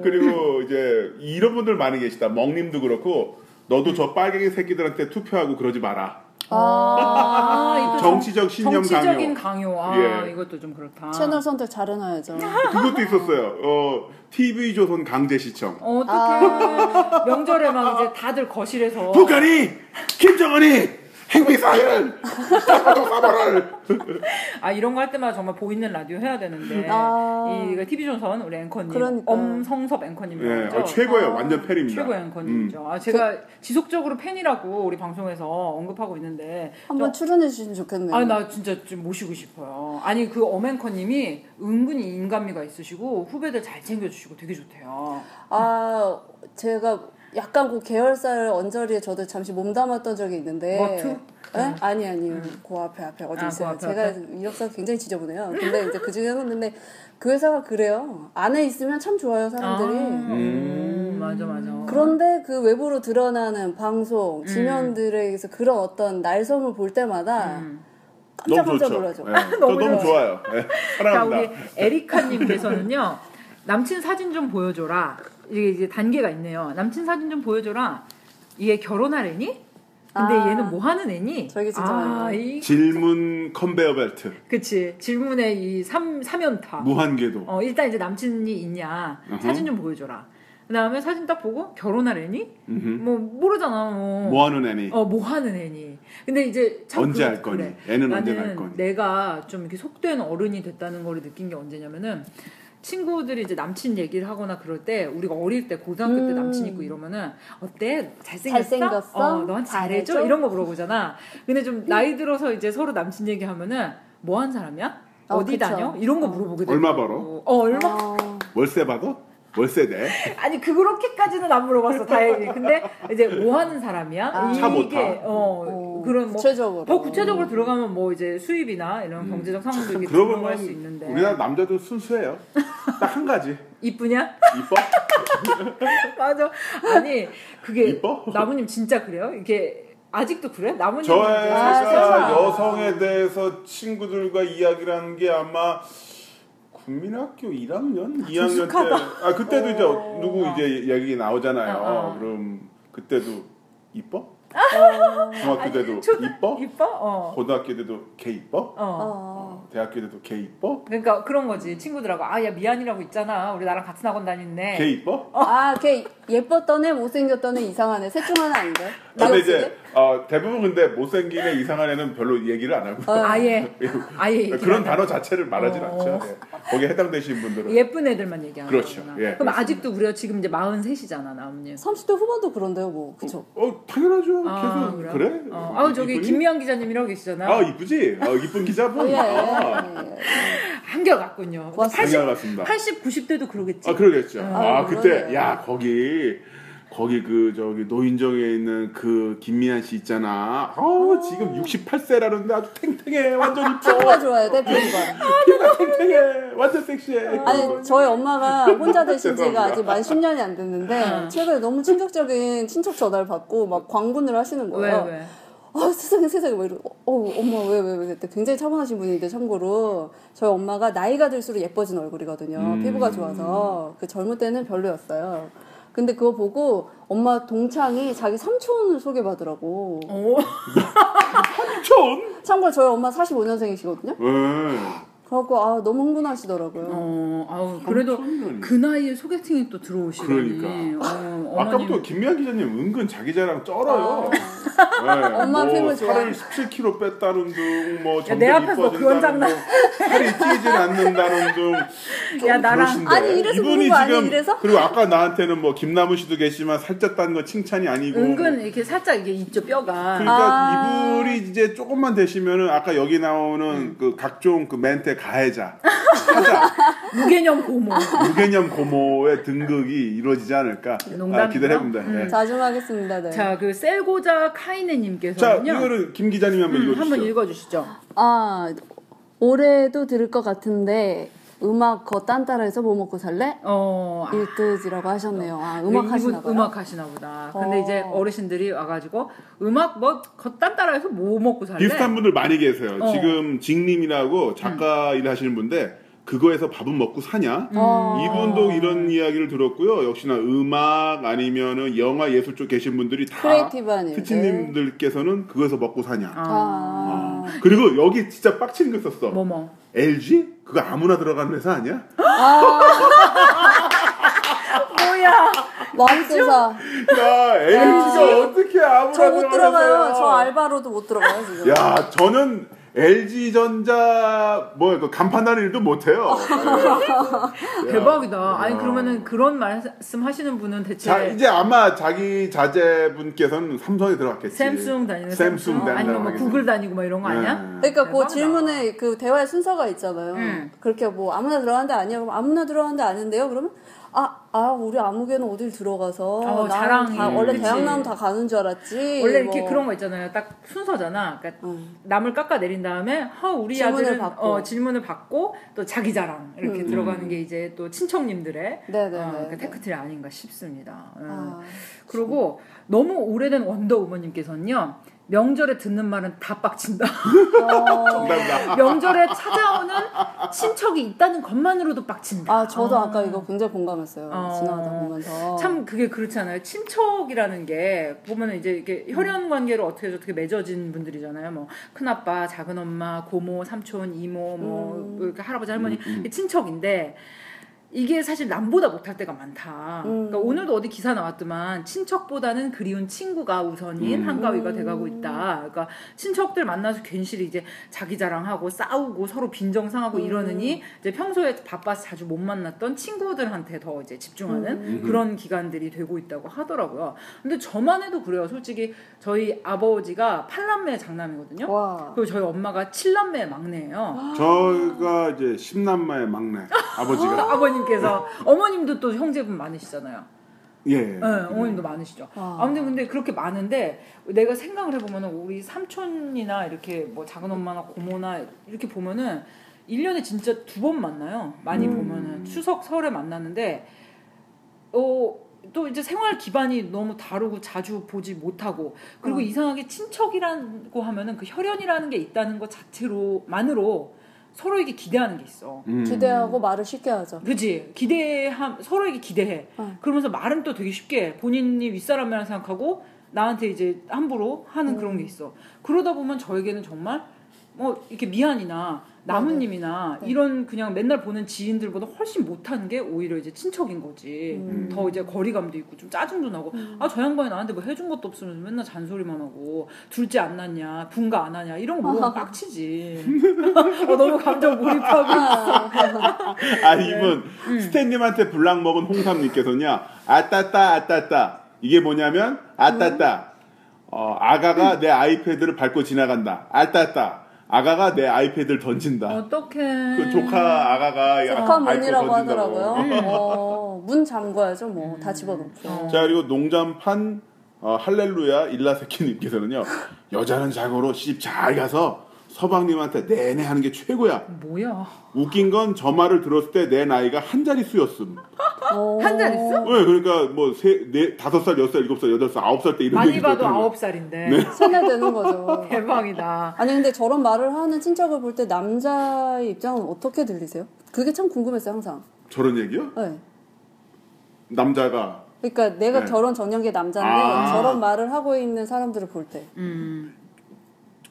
그리고 이제 이런 분들 많이 계시다. 멍님도 그렇고 너도 저 빨갱이 새끼들한테 투표하고 그러지 마라. 아, 이또 정치적 신념 정치적인 강요. 강요. 아, 예. 이것도 좀 그렇다. 채널 선택 잘해놔야죠. 그것도 있었어요. 어, TV 조선 강제 시청. 어, 어떡해. 명절에 막 이제 다들 거실에서. 북한이 김정은이 탑도 쏴버를 아, 이런 거 할 때마다 정말 보이는 라디오 해야 되는데. 아. 이 TV조선 우리 앵커님. 그러니까. 엄성섭 앵커님. 예? 어, 최고예요. 아. 완전 팬입니다. 최고 앵커님이죠. 아, 제가 지속적으로 팬이라고 우리 방송에서 언급하고 있는데. 한번 출연해 주시면 좋겠네요. 아니 나 진짜 좀 모시고 싶어요. 아니 그 어맹커님이 은근히 인간미가 있으시고 후배들 잘 챙겨주시고 되게 좋대요. 아, 제가 약간 그 계열사를 언저리에 저도 잠시 몸담았던 적이 있는데. 머투? 네? 아니 아니요. 그 앞에 앞에 어디 아, 있어요. 그 앞에, 제가 앞에? 이력서가 굉장히 지저분해요. 근데 이제 그 중에 했는데 그 회사가 그래요. 안에 있으면 참 좋아요 사람들이. 음, 맞아 맞아. 그런데 그 외부로 드러나는 방송, 지면들에게서 그런 어떤 날섬을 볼 때마다 음. 깜짝 너무 깜짝 좋죠. 놀라죠. 예, 저 너무 좋아요. 예, 자 사랑합니다. 우리 에리카님께서는요 남친 사진 좀 보여줘라. 이게 이제 단계가 있네요. 남친 사진 좀 보여줘라. 얘 결혼할 애니? 근데 아. 얘는 뭐 하는 애니? 저기 진짜 아. 이 질문 컨베어 벨트 그치 질문의 이 삼, 삼연타. 무한궤도 어, 일단 이제 남친이 있냐 사진 좀 보여줘라. 그 다음에 사진 딱 보고 결혼할 애니? 음흠. 뭐 모르잖아. 뭐. 뭐 하는 애니 어, 뭐 하는 애니. 근데 이제 참 언제 그- 할 거니? 그래. 애는 언제 갈 거니? 내가 좀 이렇게 속된 어른이 됐다는 걸 느낀 게 언제냐면은 친구들이 이제 남친 얘기를 하거나 그럴 때 우리가 어릴 때 고등학교 때 음. 남친 있고 이러면은 어때 잘생겼어? 잘생겼어? 어, 너한테 잘해줘? 잘해줘? 이런 거 물어보잖아. 근데 좀 나이 들어서 이제 서로 남친 얘기하면은 뭐 한 사람이야? 어, 그쵸. 다녀? 이런 거 물어보게 돼. 얼마 벌어? 어 얼마? 어, 월세 받아? 월세 내? 아니 그렇게까지는 안 물어봤어 다행히. 근데 이제 뭐 하는 사람이야? 아. 차못 타? 이게 어, 어, 그런 뭐 구체적으로. 더 구체적으로 들어가면 뭐 이제 수입이나 이런 경제적 상황도 이렇게 그러고 증명할 보면 수 있는데 우리나라 남자도 순수해요. 딱 한 가지 이쁘냐? 이뻐? 맞아. 아니 그게 이뻐? 나무님 진짜 그래요? 이게 아직도 그래? 나무님 저희가 세상에. 여성에 대해서 친구들과 이야기를 하는 게 아마 국민학교 1학년, 2학년 때, 아 그때도 이제 어. 누구 이제 얘기 나오잖아요. 어, 어. 그럼 그때도 이뻐? 어, 중학교 때도 초등- 이뻐? 이뻐? 어. 고등학교 때도 걔 이뻐? 어. 어. 대학교 때도 걔 이뻐? 그러니까 그런 거지 친구들하고 아야 미안이라고 있잖아 우리 나랑 같은 학원 다니는데 걔 이뻐? 아, 걔 예뻤던 애, 못생겼던 애, 이상한 애, 셋 중 하나 아닌가요? 근데? 이제 어, 대부분 근데 못생긴 애 이상한 애는 별로 얘기를 안 하고 어. 아예 아예 얘기를 그런 안 단어 자체를 말하진 어. 않죠. 예. 거기에 해당되신 분들은 예쁜 애들만 얘기하는 그렇죠. 거구나. 예, 그럼 그렇습니다. 아직도 우리가 지금 이제 43이잖아 나무님 30대 후반도 그런데요, 뭐. 그쵸? 어 당연하죠. 아, 계속 그래요? 그래? 어. 아우 저기 이쁘니? 김미영 기자님이라고 계시잖아 아 이쁘지? 어, 이쁜 기자분. 예, 아, 예, 예. 한결 같군요 고맙습니다. 80, 반갑습니다. 80, 90대도 그러겠지 아 그러겠죠. 어. 아 아유, 그때. 야 거기 거기 그 저기 노인정에 있는 그 김미안 씨 있잖아. 아우 지금 68세라는데 아주 탱탱해. 완전 이뻐. 피부가 좋아요, 내 피부가. 피부가 탱탱해. 완전 섹시해. 아니, 저희 엄마가 혼자 되신 지가. 아직 만 10년이 안 됐는데, 최근에 너무 충격적인 친척 전화를 받고, 막 광분을 하시는 왜 거예요. 왜? 아 세상에 세상에 뭐 이러 어 엄마 왜 왜 왜 그때 굉장히 차분하신 분인데 참고로 저희 엄마가 나이가 들수록 예뻐진 얼굴이거든요 음. 피부가 좋아서 그 젊을 때는 별로였어요 근데 그거 보고 엄마 동창이 자기 삼촌을 소개받으라고 어? 촌. 참고로 저희 엄마 45년생이시거든요 예. 그래갖고 아 너무 흥분하시더라고요. 어, 아우 그래도. 그 나이에 소개팅이 또 들어오시다니. 그러니까. 어, 아까부터. 김미아 기자님 은근 자기 자랑 쩔어요. 아. 네, 엄마 뭐 좋아. 살을 17kg 뺐다는 등, 뭐 점점 내 앞에서 너 그런 이뻐진다는 등, 살이 찌질 않는다는 등. 좀 야, 나랑- 그러신데. 아니, 이래서 이분이 지금 이래서? 그리고 아까 나한테는 뭐 김남우 씨도 계시지만 살쪘다는 건 칭찬이 아니고. 은근 이렇게 살짝 이게 있죠 뼈가. 그러니까 아. 이분이 이제 조금만 되시면은 아까 여기 나오는 음. 그 각종 그 멘트 가해자, 사자, 무개념 고모. 무개념 고모의 등극이 이루어지지 않을까 아, 농담이고요. 기대해봅니다. 음. 예. 자중하겠습니다. 네. 자, 그 셀고자 자, 카이네님께서는요. 이거는 김 기자님이 한번 음, 읽어주시죠. 한번 읽어주시죠. 아 올해도 들을 것 같은데 음악 거 딴따라해서 뭐 먹고 살래? 어, 아, 일뜻이라고 하셨네요. 아 음악 하시나 봐요. 음악 하시나 보다. 근데 어. 이제 어르신들이 와가지고 음악 뭐 겉단 따라해서 뭐 먹고 살래? 비슷한 분들 많이 계세요. 어. 지금 직님이라고 작가 일 하시는 분인데 그거에서 밥은 먹고 사냐? 어. 이분도 이런 이야기를 들었고요. 역시나 음악 아니면은 영화 예술 쪽 계신 분들이 다. 특친님들께서는 그거에서 먹고 사냐? 아, 아, 그리고 여기 진짜 빡치는 거 썼어. 뭐 뭐. LG? 그거 아무나 들어가는 회사 아니야? 뭐야? 마음대사. 야, LG가 어떻게 아무나 저 못 들어가는 들어가요. 회사야? 저 알바로도 못 들어가요 지금. 야, 저는 LG 전자 뭐야 그 간판하는 일도 못 해요. 네. 대박이다. 아니 그러면은 그런 말씀 하시는 분은 대체 자, 이제 아마 자기 자제분께서는 삼성에 들어갔겠지. 샘숭 다니는 샘숭 다니는 아니면 뭐 구글 다니고 막 이런 거 아니야? 네. 그러니까 그 대박이다. 질문에 그 대화의 순서가 있잖아요. 음. 그렇게 뭐 아무나 들어가는데 아니야. 그럼 아무나 들어가는데 아닌데요. 그러면 아, 아, 우리 아무개는 어딜 들어가서 어, 자랑이. 다 원래. 대학 나오면 다 가는 줄 알았지. 원래 이렇게 뭐. 그런 거 있잖아요. 딱 순서잖아. 그러니까 음. 남을 깎아 내린 다음에 허 우리 질문을 아들은 받고. 어, 질문을 받고 또 자기 자랑 이렇게 음. 들어가는 게 이제 또 친척님들의 네네네. 어, 그 tech tree 아닌가 싶습니다. 음. 아, 그리고 너무 오래된 원더우먼님께서는요. 명절에 듣는 말은 다 빡친다. 어. 명절에 찾아오는 친척이 있다는 것만으로도 빡친다. 아, 저도 아. 까 이거 굉장히 공감했어요. 어. 지나가다 보면서. 참 그게 그렇지 않아요. 친척이라는 게 보면은 이제 이게 혈연 관계로 어떻게 어떻게 맺어진 분들이잖아요. 뭐 큰아빠, 작은엄마, 고모, 삼촌, 이모, 뭐 음. 이렇게 할아버지, 할머니 음, 음. 친척인데 이게 사실 남보다 못할 때가 많다. 음. 그러니까 오늘도 어디 기사 나왔더만 친척보다는 그리운 친구가 우선인 음. 한가위가 음. 돼가고 있다. 그러니까 친척들 만나서 괜시리 이제 자기 자랑하고 싸우고 서로 빈정상하고 음. 이러느니 이제 평소에 바빠서 자주 못 만났던 친구들한테 더 이제 집중하는 음. 그런 기간들이 되고 있다고 하더라고요. 근데 저만 해도 그래요. 솔직히 저희 아버지가 8남매 장남이거든요. 와. 그리고 저희 엄마가 7남매 막내예요. 저희가 이제 십남마의 막내 아버지가 아버님 께서 어머님도 또 형제분 많으시잖아요. 예. 네, 어머님도 많으시죠. 아. 아무튼 근데 그렇게 많은데 내가 생각을 해보면은 우리 삼촌이나 이렇게 뭐 작은 엄마나 고모나 이렇게 보면은 1년에 진짜 두 번 만나요. 많이 음. 보면은 추석 설에 만나는데 어. 또 이제 생활 기반이 너무 다르고 자주 보지 못하고 그리고 어. 이상하게 친척이라고 하면은 그 혈연이라는 게 있다는 것 자체로만으로 서로에게 기대하는 게 있어. 음. 기대하고 말을 쉽게 하죠. 그지 기대함 서로에게 기대해 어. 그러면서 말은 또 되게 쉽게 본인이 윗사람이라 생각하고 나한테 이제 함부로 하는 그런 게 있어 그러다 보면 저에게는 정말 뭐 이렇게 미안이나 나무님이나 네. 이런 그냥 맨날 보는 지인들보다 훨씬 못하는 게 오히려 이제 친척인 거지. 음. 더 이제 거리감도 있고 좀 짜증도 나고. 아저 양반이 나한테 뭐 해준 것도 없으면서 맨날 잔소리만 하고 둘째 안 낳냐 분가 안 하냐 이런 거 물으면 빡치지. 어, 너무 감정 몰입하고 아. 이분 음. 스탠님한테 불락 먹은 홍삼님께서는요 아따따 아따따. 이게 뭐냐면 아따따. 어, 아가가 내 아이패드를 밟고 지나간다. 아따따 아가가 내 아이패드를 던진다 어떡해 그 조카 아가가 조카 문이라고. 하더라고요. 어, 문 잠궈야죠, 뭐. 다 집어넣고. 어. 자 그리고 농담판 어, 할렐루야 일라세키님께서는요 여자는 자고로 시집 잘 가서 서방님한테 내내 하는 게 최고야 뭐야 웃긴 건 저 말을 들었을 때 내 나이가 한 자릿수였음 어. 한 자릿수? 네, 그러니까 뭐 세, 네, 다섯 살, 여섯 살, 일곱 살, 여덟 살, 아홉 살 때 이런 많이 봐도 아홉. 살인데 네. 세뇌되는 거죠. 대박이다. 아니 근데 저런 말을 하는 친척을 볼 때 남자의 입장은 어떻게 들리세요? 그게 참 궁금했어요 항상. 저런 얘기요? 네. 남자가 그러니까 내가 네. 결혼 전년기의 남자인데 아. 저런 말을 하고 있는 사람들을 볼 때. 음.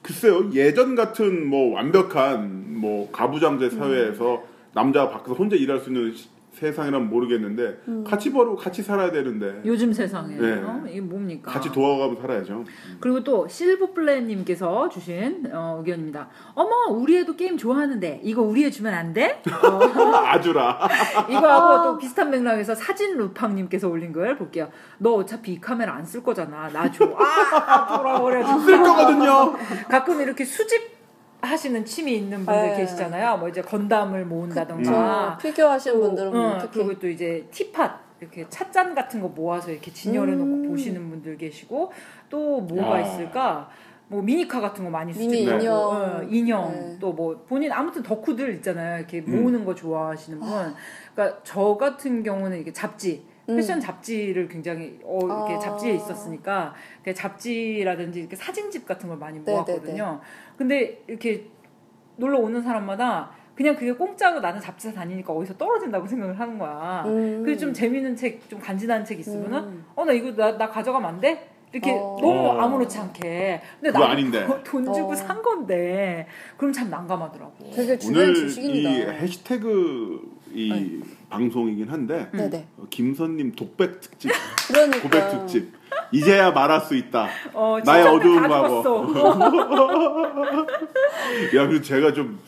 글쎄요 예전 같은 뭐 완벽한 뭐 가부장제 사회에서 남자가 밖에서 혼자 일할 수 있는 시- 세상이란 모르겠는데 같이 벌고 같이 살아야 되는데 요즘 세상에 네. 어? 이게 뭡니까? 같이 도와가면서 살아야죠. 그리고 또 실브플랜님께서 주신 어, 의견입니다. 어머 우리 애도 게임 좋아하는데 이거 우리 애 주면 안 돼? 어, 아주라. 이거하고 또 비슷한 맥락에서 사진 루팡님께서 올린 걸 볼게요. 너 어차피 이 카메라 안 쓸 거잖아. 나 줘. 아 돌아버려. 쓸 거거든요. 가끔 이렇게 수집 하시는 취미 있는 분들 네. 계시잖아요. 뭐 이제 건담을 모은다던가. 저 피규어 하시는 또, 분들은 응, 뭐 특히 그리고 또 이제 티팟 이렇게 찻잔 같은 거 모아서 이렇게 진열해 놓고 음. 보시는 분들 계시고 또 뭐가 야. 있을까? 뭐 미니카 같은 거 많이 미니 수집하고, 인형. 어, 인형 네. 또뭐 본인 아무튼 덕후들 있잖아요. 이렇게 음. 모으는 거 좋아하시는 분. 그러니까 저 같은 경우는 이게 잡지 음. 패션 잡지를 굉장히 어, 이렇게 아. 잡지에 있었으니까 그 잡지라든지 이렇게 사진집 같은 걸 많이 네, 모았거든요. 근데 이렇게 놀러 오는 사람마다 그냥 그게 공짜로 나는 잡지사 다니니까 어디서 떨어진다고 생각을 하는 거야. 음. 그래서 좀 재밌는 책, 좀 간지나는 책 있으면은 음. 어 나 이거 나, 나 가져가면 안 돼? 이렇게 어. 너무 어. 아무렇지 않게. 근데 나 아닌데. 돈 주고 어. 산 건데 그럼 참 난감하더라고. 되게 오늘 지식인이다. 이 해시태그 이 방송이긴 한데. 어, 김선님 독백 특집, 그러니까 고백 특집. 이제야 말할 수 있다. 어, 나의 어두운 다 과거. 야, 그리고 제가 좀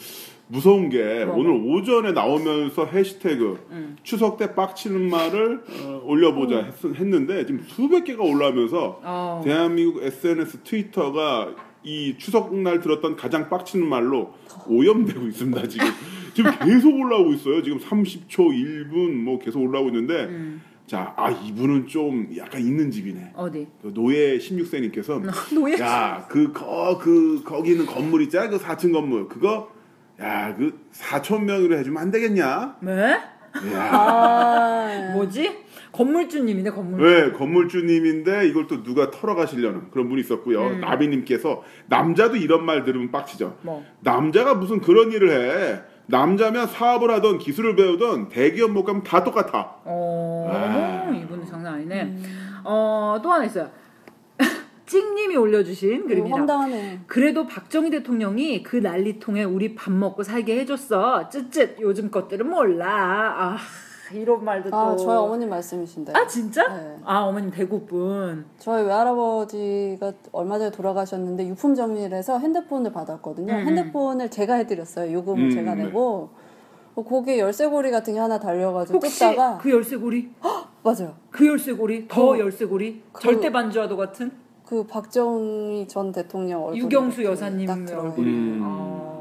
무서운 게 뭐가? 오늘 오전에 나오면서 해시태그 음. 추석 때 빡치는 말을 어, 올려보자 했, 했는데 지금 수백 개가 올라오면서 어. 대한민국 SNS 트위터가 이 추석날 들었던 가장 빡치는 말로 오염되고 있습니다 지금 지금 계속 올라오고 있어요 지금 30초 1분 뭐 계속 올라오고 있는데 음. 자 아 이분은 좀 약간 있는 집이네 어디? 그 노예 16세님께서 노예? 야 그 거그 거기 있는 건물 있잖아 그 4층 건물 그거 야 그 4천 명으로 해 주면 안 되겠냐 네? 야 아, 뭐지? 건물주님이네 건물주. 왜 건물주님인데 이걸 또 누가 털어가시려는 그런 분이 있었고요. 음. 나비님께서 남자도 이런 말 들으면 빡치죠. 뭐? 남자가 무슨 그런 일을 해. 남자면 사업을 하던 기술을 배우던 대기업 못 가면 다 똑같아. 어, 아. 이분은 장난 아니네. 어, 또 하나 있어요. 찍님이 올려주신 글입니다. 황당하네. 그래도 박정희 대통령이 그 난리통에 우리 밥 먹고 살게 해줬어. 쯧쯧 요즘 것들은 몰라. 아 이런 말도 또. 아, 저희 어머님 말씀이신데. 아 진짜? 네. 아 어머님 대구분. 저희 외할아버지가 얼마 전에 돌아가셨는데 유품 정리를 해서 핸드폰을 받았거든요. 음. 핸드폰을 제가 해드렸어요. 요금을 음, 제가 네. 내고 어, 거기에 열쇠고리 같은 게 하나 달려가지고 혹시 뜯다가 그 열쇠고리? 맞아요. 그 열쇠고리? 더 그- 열쇠고리? 그- 절대 반주와도 같은? 그 박정희 전 대통령 얼굴 유경수 여사님. 얼굴이. 음. 어.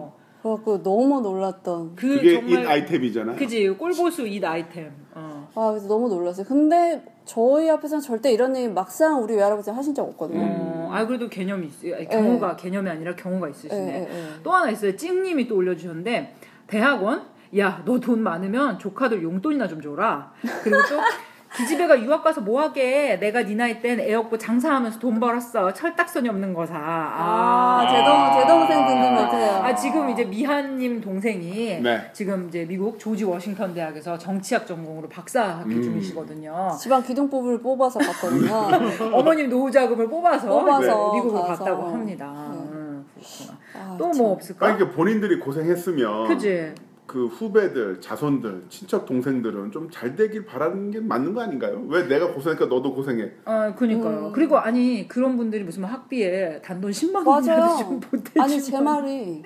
그래갖고 너무 놀랐던. 그 그게 정말 인 아이템이잖아요. 그지 꼴보수 잇 아이템. 어. 아 그래서 너무 놀랐어요. 근데 저희 앞에서는 절대 이런 얘기 막상 우리 외할아버지 하신 적 없거든요. 어, 아 그래도 개념이 있어요. 아니, 경우가 개념이 아니라 경우가 예, 있으시네. 예, 예. 또 하나 있어요. 찡님이 또 올려주셨는데 대학원 야 너 돈 많으면 조카들 용돈이나 좀 줘라. 그리고 또 기집애가 유학 가서 뭐 하게? 내가 네 나이 땐 애업고 장사하면서 돈 벌었어. 철딱선이 없는 거사. 아, 아, 제, 동, 제 동생 듣는 멘트네요. 아 지금 이제 미한님 동생이 네. 지금 이제 미국 조지 워싱턴 대학에서 정치학 전공으로 박사 학위 음. 중이시거든요. 지방 기둥법을 뽑아서 갔거든요. 어머님 노후 자금을 뽑아서, 뽑아서 이제 미국으로 가서. 갔다고 합니다. 네. 음, 그렇구나. 아, 또 참. 뭐 없을까? 아니, 그러니까 본인들이 고생했으면 그지? 그 후배들, 자손들, 친척 동생들은 좀 잘 되길 바라는 게 맞는 거 아닌가요? 왜 내가 고생하니까 너도 고생해? 어, 그니까요. 음. 그리고 아니 그런 분들이 무슨 뭐 학비에 단돈 10만 원이라도. 좀. 아니 제 말이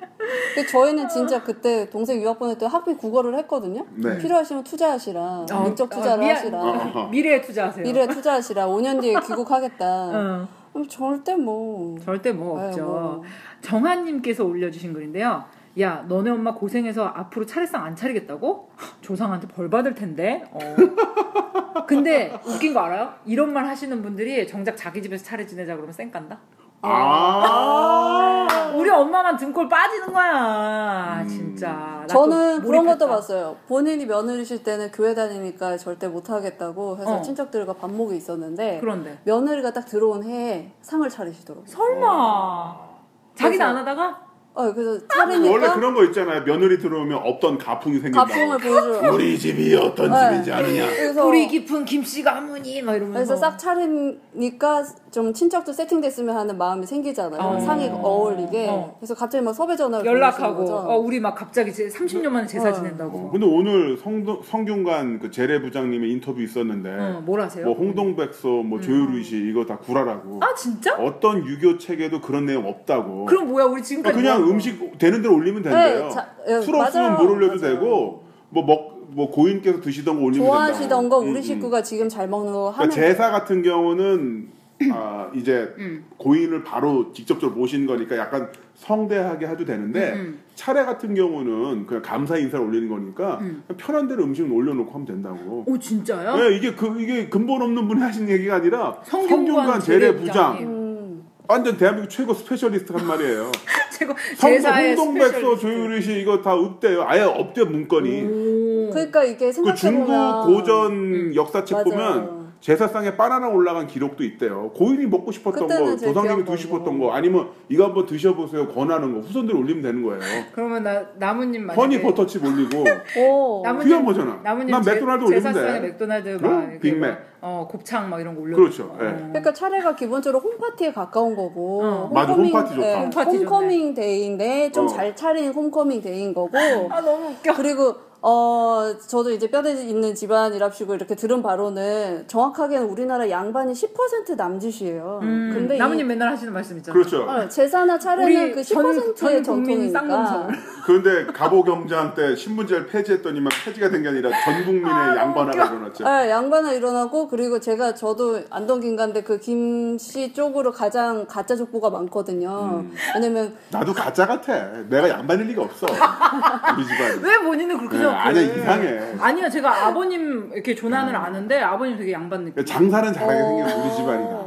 근데 저희는 진짜 그때 동생 유학 보낼 때 학비 국어를 했거든요. 네. 필요하시면 투자하시라. 어, 인적 투자를 어, 미안- 하시라. 어. 미래에 투자하세요. 미래에 투자하시라. 5년 뒤에 귀국하겠다. 어, 그럼 절대 뭐 절대 뭐 네, 없죠. 뭐. 정한님께서 올려주신 글인데요. 야, 너네 엄마 고생해서 앞으로 차례상 안 차리겠다고? 조상한테 벌 받을 텐데. 어. 근데 웃긴 거 알아요? 이런 말 하시는 분들이 정작 자기 집에서 차례 지내자 그러면 쌩 깐다. 아. 우리 엄마만 등골 빠지는 거야, 진짜. 나 저는 또 그런 것도. 봤어요. 본인이 며느리실 때는 교회 다니니까 절대 못 하겠다고 해서 어. 친척들과 밥먹이 있었는데 그런데 며느리가 딱 들어온 해에 상을 차리시더라고요. 설마 자기는 안 하다가 어, 그래서 원래 차리니까 그런 거 있잖아요. 며느리 들어오면 없던 가풍이 생긴다. 가풍을 보여줘요. 우리 집이 어떤 네. 집인지 아느냐. 그래서 뿌리 깊은 김씨 가문이 막 이러면서 그래서 싹 차리니까 좀 친척도 세팅됐으면 하는 마음이 생기잖아요. 어. 상이 어울리게. 어. 그래서 갑자기 막 섭외 전화를 연락하고. 어, 우리 막 갑자기 30년 만에 제사 어. 지낸다고. 근데 오늘 성, 성균관 그 재래 부장님의 인터뷰 있었는데 어, 뭘 하세요? 뭐 홍동백서 뭐 조유루시 이거 다 구라라고. 아 진짜? 어떤 유교 책에도 그런 내용 없다고. 그럼 뭐야 우리 지금까지 그냥 뭐 음식 되는 대로 올리면 된대요. 네, 자, 예, 술 없으면 맞아요. 물 올려도 맞아요. 되고 뭐 먹 뭐 고인께서 드시던 거 올리면 좋아하시던 된다. 거 음, 우리 음. 식구가 지금 잘 먹는 거 하면 그러니까 제사 같은 경우는 아, 이제 음. 고인을 바로 직접적으로 모신 거니까 약간 성대하게 해도 되는데 음. 차례 같은 경우는 그냥 감사 인사를 올리는 거니까 음. 편한 대로 음식을 올려놓고 하면 된다고. 오 진짜요? 네, 이게 그 이게 근본 없는 분이 하신 얘기가 아니라 성균관 재래부장님. 부장 음, 완전 대한민국 최고 specialist 한 말이에요. 성, 제사의 홍동백서. 조율이시 이거 다 없대요. 아예 없대 문건이. 오. 그러니까 이게 그 중국 생각해보면 고전 역사책 맞아요. 보면 제사상에 바나나 올라간 기록도 있대요. 고인이 먹고 싶었던 거, 조상님이 드고 싶었던. 거, 아니면 이거 한번 드셔보세요. 권하는 거, 후손들 올리면 되는 거예요. 그러면 나 나무님 만약에 허니 버터칩 올리고 오, 나무님- 귀한 거잖아. 나무님 난 제- 맥도날드 올리면 제사상에 돼. 맥도날드 어? 막 이렇게 빅맥. 막, 어 곱창 막 이런 거 올려. 그렇죠, 예. 그러니까 차례가 기본적으로 home party에 가까운 거고 어. 맞아, home party 좋다. 예, home party 좋네. homecoming day인데 좀 어. 잘 차린 homecoming day인 거고 아 너무 웃겨. 그리고 어 저도 이제 뼈대 있는 집안이랍시고 이렇게 들은 바로는 정확하게는 우리나라 양반이 10% 남짓이에요. 음, 근데 이- 나무님 맨날 하시는 말씀 있잖아요. 그렇죠. 어, 제사나 차례는 그 전- 10%의 전 국민 전통이니까. 그런데 갑오경장 때 신분제를 폐지했더니만 폐지가 된 게 아니라 전 국민의 양반화가 일어났죠. 네, 양반은 일어나고 그리고 제가 저도 안동 김간데 그 김씨 쪽으로 가장 가짜 족보가 많거든요. 음. 왜냐면 나도 가짜 같아. 내가 양반일 리가 없어. 우리 집안. 왜 본인은 그렇게 네, 생각해? 아니야, 이상해. 아니야 제가 아버님 이렇게 조난을 아는데 아버님 되게 양반 느낌. 장사는 잘하게 생긴 어. 우리 집안이다.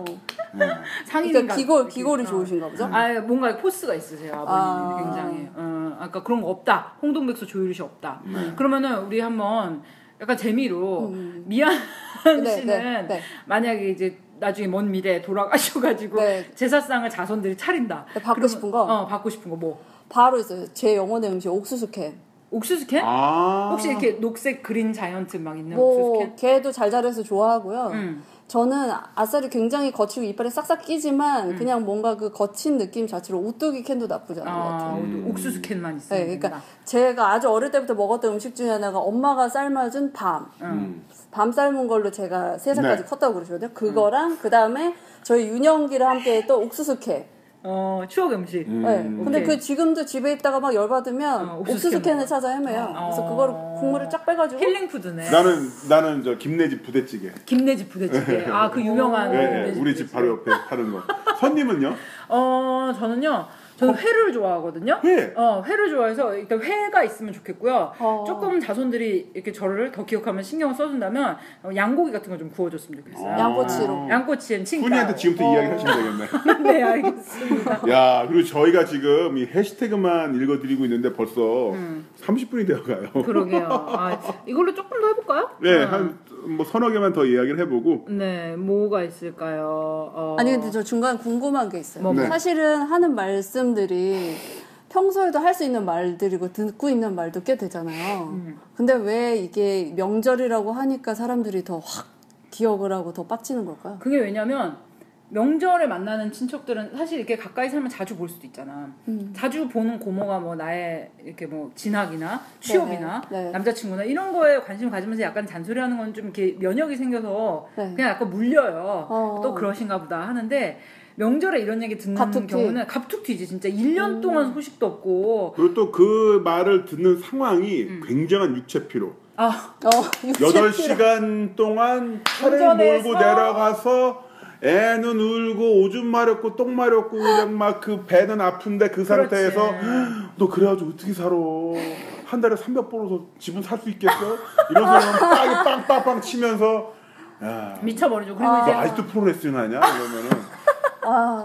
네. 상인 그러니까 기골 기골이 좋으신가 보죠? 아 뭔가 포스가 있으세요 아버님이 아. 굉장히. 어, 아까 그런 거 없다. 홍동백서 조유리 씨 없다. 네. 그러면은 우리 한번 약간 재미로 음. 미안 네, 씨는 네, 네. 만약에 이제 나중에 먼 미래에 돌아가셔가지고 네. 제사상을 자손들이 차린다. 네, 받고 그러면- 싶은 거? 어 받고 싶은 거 뭐? 바로 있어요. 제 영혼의 음식 옥수수 캔. 옥수수 캔? 아. 혹시 이렇게 녹색 그린 자이언트 막 있는 뭐 옥수수 캔? 걔도 잘 자라서 좋아하고요. 음. 저는 아싸리 굉장히 거치고 이빨에 싹싹 끼지만 음. 그냥 뭔가 그 거친 느낌 자체로 오뚜기 캔도 나쁘지 않은 것 같아요. 아, 음. 옥수수 캔만 있으면 네, 그러니까 된다. 제가 아주 어릴 때부터 먹었던 음식 중에 하나가 엄마가 삶아준 밤. 음. 밤 삶은 걸로 제가 세 살까지 네. 컸다고 그러시거든요. 그거랑 그 다음에 저희 윤영기를 함께 했던 옥수수 캔. 어 추억 음식. 음. 네. 근데 오케이. 그 지금도 집에 있다가 막 열받으면 어, 옥수수 옥수수 캔 캔을 찾아 헤매요. 그래서 어. 그거를 국물을 쫙 빼가지고 힐링 푸드네. 나는 나는 저 김내집 부대찌개. 김내집 부대찌개. 아 그 유명한 예, 예, 김내집 우리 집. 바로 옆에 파는 거. 선님은요? 어 저는요. 저는 회를 좋아하거든요. 회. 어 회를 좋아해서 일단 회가 있으면 좋겠고요. 어. 조금 자손들이 이렇게 저를 더 기억하면 신경을 써준다면 어, 양고기 같은 거 좀 구워줬으면 좋겠어요. 아. 양꼬치로. 양꼬치엔 칭따. 훈이한테 지금부터 어. 이야기 하시면 되겠네. 네 알겠습니다. 야, 그리고 저희가 지금 이 해시태그만 읽어드리고 있는데 벌써 음. 30분이 되어가요. 그러게요. 아, 이걸로 조금 더 해볼까요? 네, 어. 한 뭐 서너 개만 더 이야기를 해보고. 네 뭐가 있을까요? 어. 아니 근데 저 중간 궁금한 게 있어요. 뭐, 뭐? 네. 사실은 하는 말씀들이 평소에도 할 수 있는 말들이고 듣고 있는 말도 꽤 되잖아요. 음. 근데 왜 이게 명절이라고 하니까 사람들이 더 확 기억을 하고 더 빡치는 걸까요? 그게 왜냐면 명절에 만나는 친척들은 사실 이렇게 가까이 살면 자주 볼 수도 있잖아. 음. 자주 보는 고모가 뭐 나의 이렇게 뭐 진학이나 취업이나 네, 네. 남자친구나 이런 거에 관심 가지면서 약간 잔소리하는 건 좀 이렇게 면역이 생겨서 네. 그냥 약간 물려요. 어. 또 그러신가 보다 하는데 명절에 이런 얘기 듣는 갑툭튀. 경우는 갑툭 튀지 진짜 1년 음. 동안 소식도 없고 그리고 또 그 말을 듣는 상황이 음. 굉장한 육체 피로. 아 어, 8시간 동안 차를. 몰고 내려가서 애는 울고 오줌 마렵고 똥 마렵고 그냥 막 그 배는 아픈데 그 상태에서 너 그래가지고 어떻게 살아 한 달에 300 벌어서 집은 살 수 있겠어? 이런 소리만 빵이 빵빵 빵 치면서 야, 미쳐버리죠. 그리고 아. 너 이제 아직도 프로레슬링 하냐? 이러면은 아,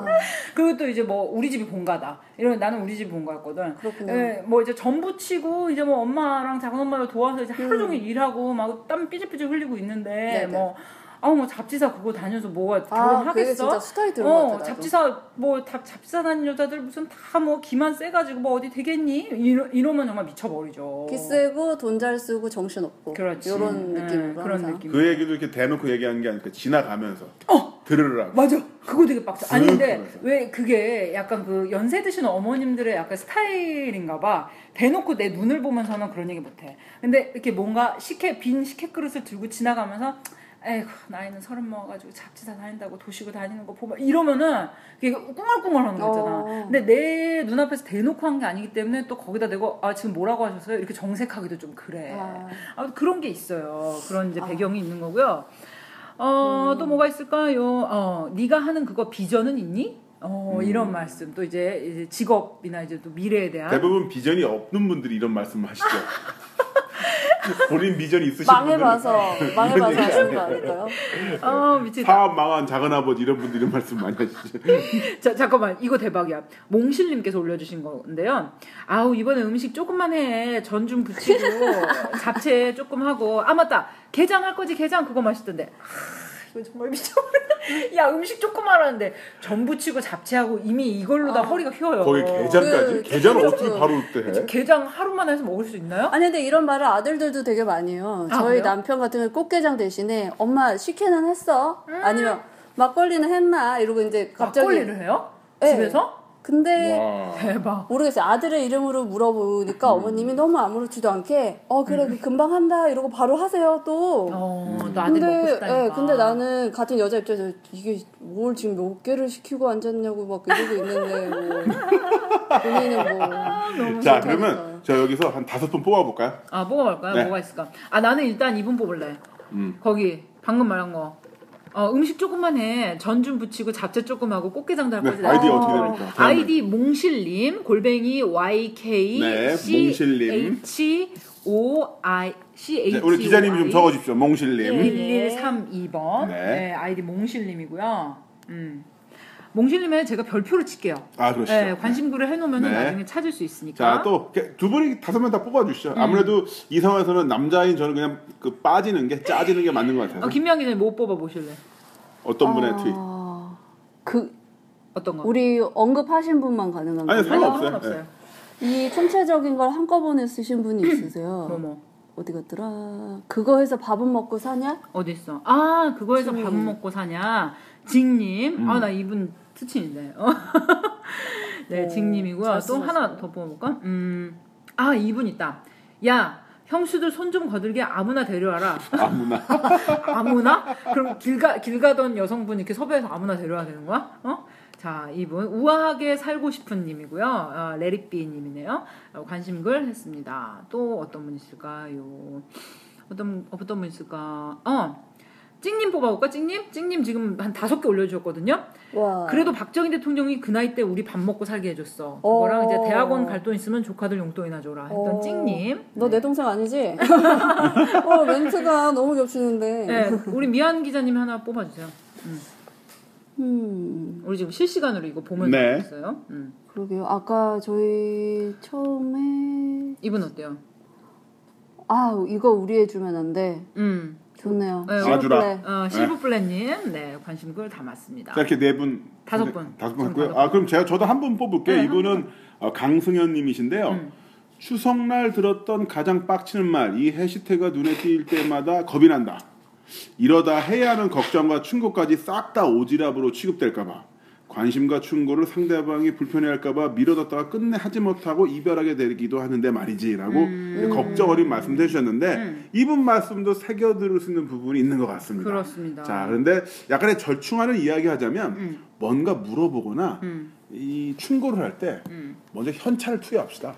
그리고 또 이제 뭐 우리 집이 본가다. 이러면 나는 우리 집이 본가였거든. 그렇군요. 예, 뭐 이제 전부 치고 이제 뭐 엄마랑 작은 엄마를 도와서 이제 하루 종일 일하고 막 땀 삐질삐질 흘리고 있는데 음. 네네. 뭐 아우 뭐 잡지사 그거 다녀서 뭐가 아, 결혼하겠어? 진짜 수다이 들은 것 어, 같아. 잡지사 뭐 다, 잡지사 다니는 여자들 무슨 다 뭐 기만 세가지고 뭐 어디 되겠니? 이러, 이러면 정말 미쳐버리죠. 기 세고 돈 잘 쓰고 정신 없고 그렇지. 이런 네, 느낌으로 그런 항상. 느낌. 그 얘기도 이렇게 대놓고 얘기하는 게 아니라 지나가면서 들으라고. 맞아. 그거 되게 빡쳐. 아니 근데. 왜 그게 약간 그 연세 드신 어머님들의 약간 스타일인가 봐. 대놓고 내 눈을 보면서는 그런 얘기 못 해. 근데 이렇게 뭔가 식혜 빈 식혜 그릇을 들고 지나가면서 에이구 나이는 서른 먹어가지고 잡지사 다닌다고 도시고 다니는 거 보면 이러면은 그게 꿍얼꿍얼하는 거 있잖아. 어. 근데 내 눈앞에서 대놓고 한 게 아니기 때문에 또 거기다 대고 아 지금 뭐라고 하셨어요? 이렇게 정색하기도 좀 그래. 아. 아, 그런 게 있어요. 그런 이제 배경이 있는 거고요. 어, 또 뭐가 있을까요? 어, 네가 하는 그거 비전은 있니? 어, 이런 말씀. 또 이제, 이제 직업이나 이제 또 미래에 대한 대부분 비전이 없는 분들이 이런 말씀을 하시죠. 본인 비전이 있으신 망해봐서 망해봐서 하시는 거. 아닐까요? 어, 미치겠다. 사업 망한 작은 아버지 이런 분들이 이런 말씀 많이 하시죠. 자, 잠깐만. 이거 대박이야. 몽실님께서 올려주신 건데요. 아우, 이번에 음식 조금만 해. 전좀 붙이고, 잡채 조금 하고. 아, 맞다. 게장 할 거지, 게장. 그거 맛있던데. 하, 이거 정말 미쳐버린다. 야, 음식 조금만 하는데. 전 붙이고 잡채하고 이미 이걸로 다 허리가 휘어요. 거기 게장까지? 그 게장을 게장 어떻게 그- 바로 그때 해? 게장 하루만 해서 먹을 수 있나요? 아니 근데 이런 말을 아들들도 되게 많이 해요. 아, 저희 그래요? 남편 같은 경우 꽃게장 대신에 엄마 식혜는 했어? 아니면 막걸리는 했나? 이러고 이제 갑자기 막걸리를 해요? 네. 집에서? 근데 와. 대박. 모르겠어요. 아들의 이름으로 물어보니까 어머님이 너무 아무렇지도 않게 어 그래 그 금방 한다 이러고 바로 하세요 또. 어, 아들 먹고 근데 싶다니까. 예, 근데 나는 같은 여자 입장에서 이게 뭘 지금 몇 개를 시키고 앉았냐고 막 이러고 있는데 뭐 본인은 뭐 자. 그러면 저 여기서 한 다섯 분 뽑아볼까요? 아, 뭐가 볼까요? 네. 뭐가 있을까? 아, 나는 일단 이분 뽑을래. 음. 거기 방금 말한 거. 어, 음식 조금만 해. 전 좀 붙이고 잡채 조금 하고 꽃게장도 할 네. 아이디 어. 어떻게 됩니까? 아이디 몽실님 골뱅이 YK 네, 몽실님. H O I C H 네, 우리 기자님이 좀 적어 주십시오. 몽실님. 예. 1132번. 네. 네. 아이디 몽실님이고요. 음. 몽실님에 제가 별표를 칠게요. 아 그러시죠. 네, 관심글을 해놓으면 네. 나중에 찾을 수 있으니까. 자, 또 두 분이 다섯 명 다 뽑아주시죠. 음. 아무래도 이 상황에서는 남자인 저는 그냥 그 빠지는 게 짜지는 게 맞는 것 같아요. 어, 김미영 기자님 못 뽑아 보실래? 어떤 분의 트윗? 아, 그 어떤 거? 우리 언급하신 분만 가능한 거예요? 상관없어요. 상관없어요. 이 총체적인 걸 한꺼번에 쓰신 분이 있으세요? 뭐 뭐. 어디 갔더라? 그거 해서 밥은 먹고 사냐? 어디 있어? 아 그거에서 징님. 밥 먹고 사냐? 징님. 음. 아 나 이분 특친인데. 어. 네. 잘 또. 하나 더 뽑아볼까? 음. 아 이분 있다. 야. 형수들 손 좀 거들게 아무나 데려와라. 아무나. 아무나? 그럼 길, 가, 길 가던 여성분 이렇게 섭외해서 아무나 데려와야 되는 거야? 어? 자, 이분 우아하게 살고 싶은 님이고요. 어, 레리비 님이네요. 어, 관심글 했습니다. 또 어떤 분 있을까요? 어떤 어떤 분 있을까? 어. 찡님 뽑아볼까? 찡님? 찡님 지금 한 다섯 개 올려주셨거든요. 와. 그래도 박정희 대통령이 그 나이 때 우리 밥 먹고 살게 해줬어. 그거랑 어. 이제 대학원 갈 돈 있으면 조카들 용돈이나 줘라 했던 어. 찡님. 너 내 동생 아니지? 어, 멘트가 너무 겹치는데. 네, 우리 미안 기자님 하나 뽑아주세요. 음, 우리 지금 실시간으로 이거 보면서 네. 있어요. 음. 그러게요. 아까 저희 처음에 이분 어때요? 아 이거 우리 해주면 안 돼. 음. 좋네요. 네, 아주라. 어, 실버플랜님, 네, 관심글 담았습니다. 자, 이렇게 네 분. 다섯 분. 다섯 분 했고요. 아, 그럼 제가 저도 한 분 뽑을게요. 네, 이분은 어, 강승현 님이신데요. 음. 추석날 들었던 가장 빡치는 말, 이 해시태그가 눈에 띌 때마다 겁이 난다. 이러다 해야 하는 걱정과 충고까지 싹 다 오지랖으로 취급될까봐. 관심과 충고를 상대방이 불편해할까봐 미뤄뒀다가 끝내 하지 못하고 이별하게 되기도 하는데 말이지라고 음. 걱정 어린 말씀도 해주셨는데 이분 말씀도 새겨 들을 수 있는 부분이 있는 것 같습니다. 그렇습니다. 자, 그런데 약간의 절충하는 이야기 하자면 음. 뭔가 물어보거나 음. 이 충고를 할때 음. 먼저 현찰을 투여합시다.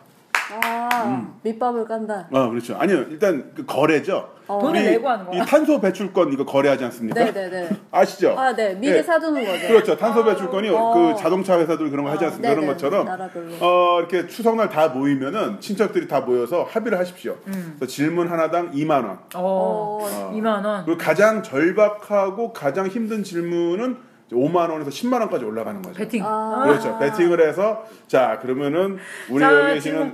아 밑밥을 깐다. 아, 그렇죠. 아니요, 일단 그 거래죠. 어. 돈을 내고 하는 거야? 이 탄소 배출권 이거 거래하지 않습니까? 네네네. 아시죠? 아 네 미리 네. 사두는 거죠. 그렇죠. 탄소 배출권이 어. 그 자동차 회사들 그런 거 하지 않습니까? 그런 네네. 것처럼 나라별로. 어, 이렇게 추석날 다 모이면은 친척들이 다 모여서 합의를 하십시오. 음. 그래서 질문 하나당 2만 원. 어, 어. 2만 원. 그리고 가장 절박하고 가장 힘든 질문은 5만 원에서 10만 원까지 올라가는 거죠. 배팅. 아. 그렇죠. 배팅을 해서 자 그러면은 우리 자, 여기 계시는.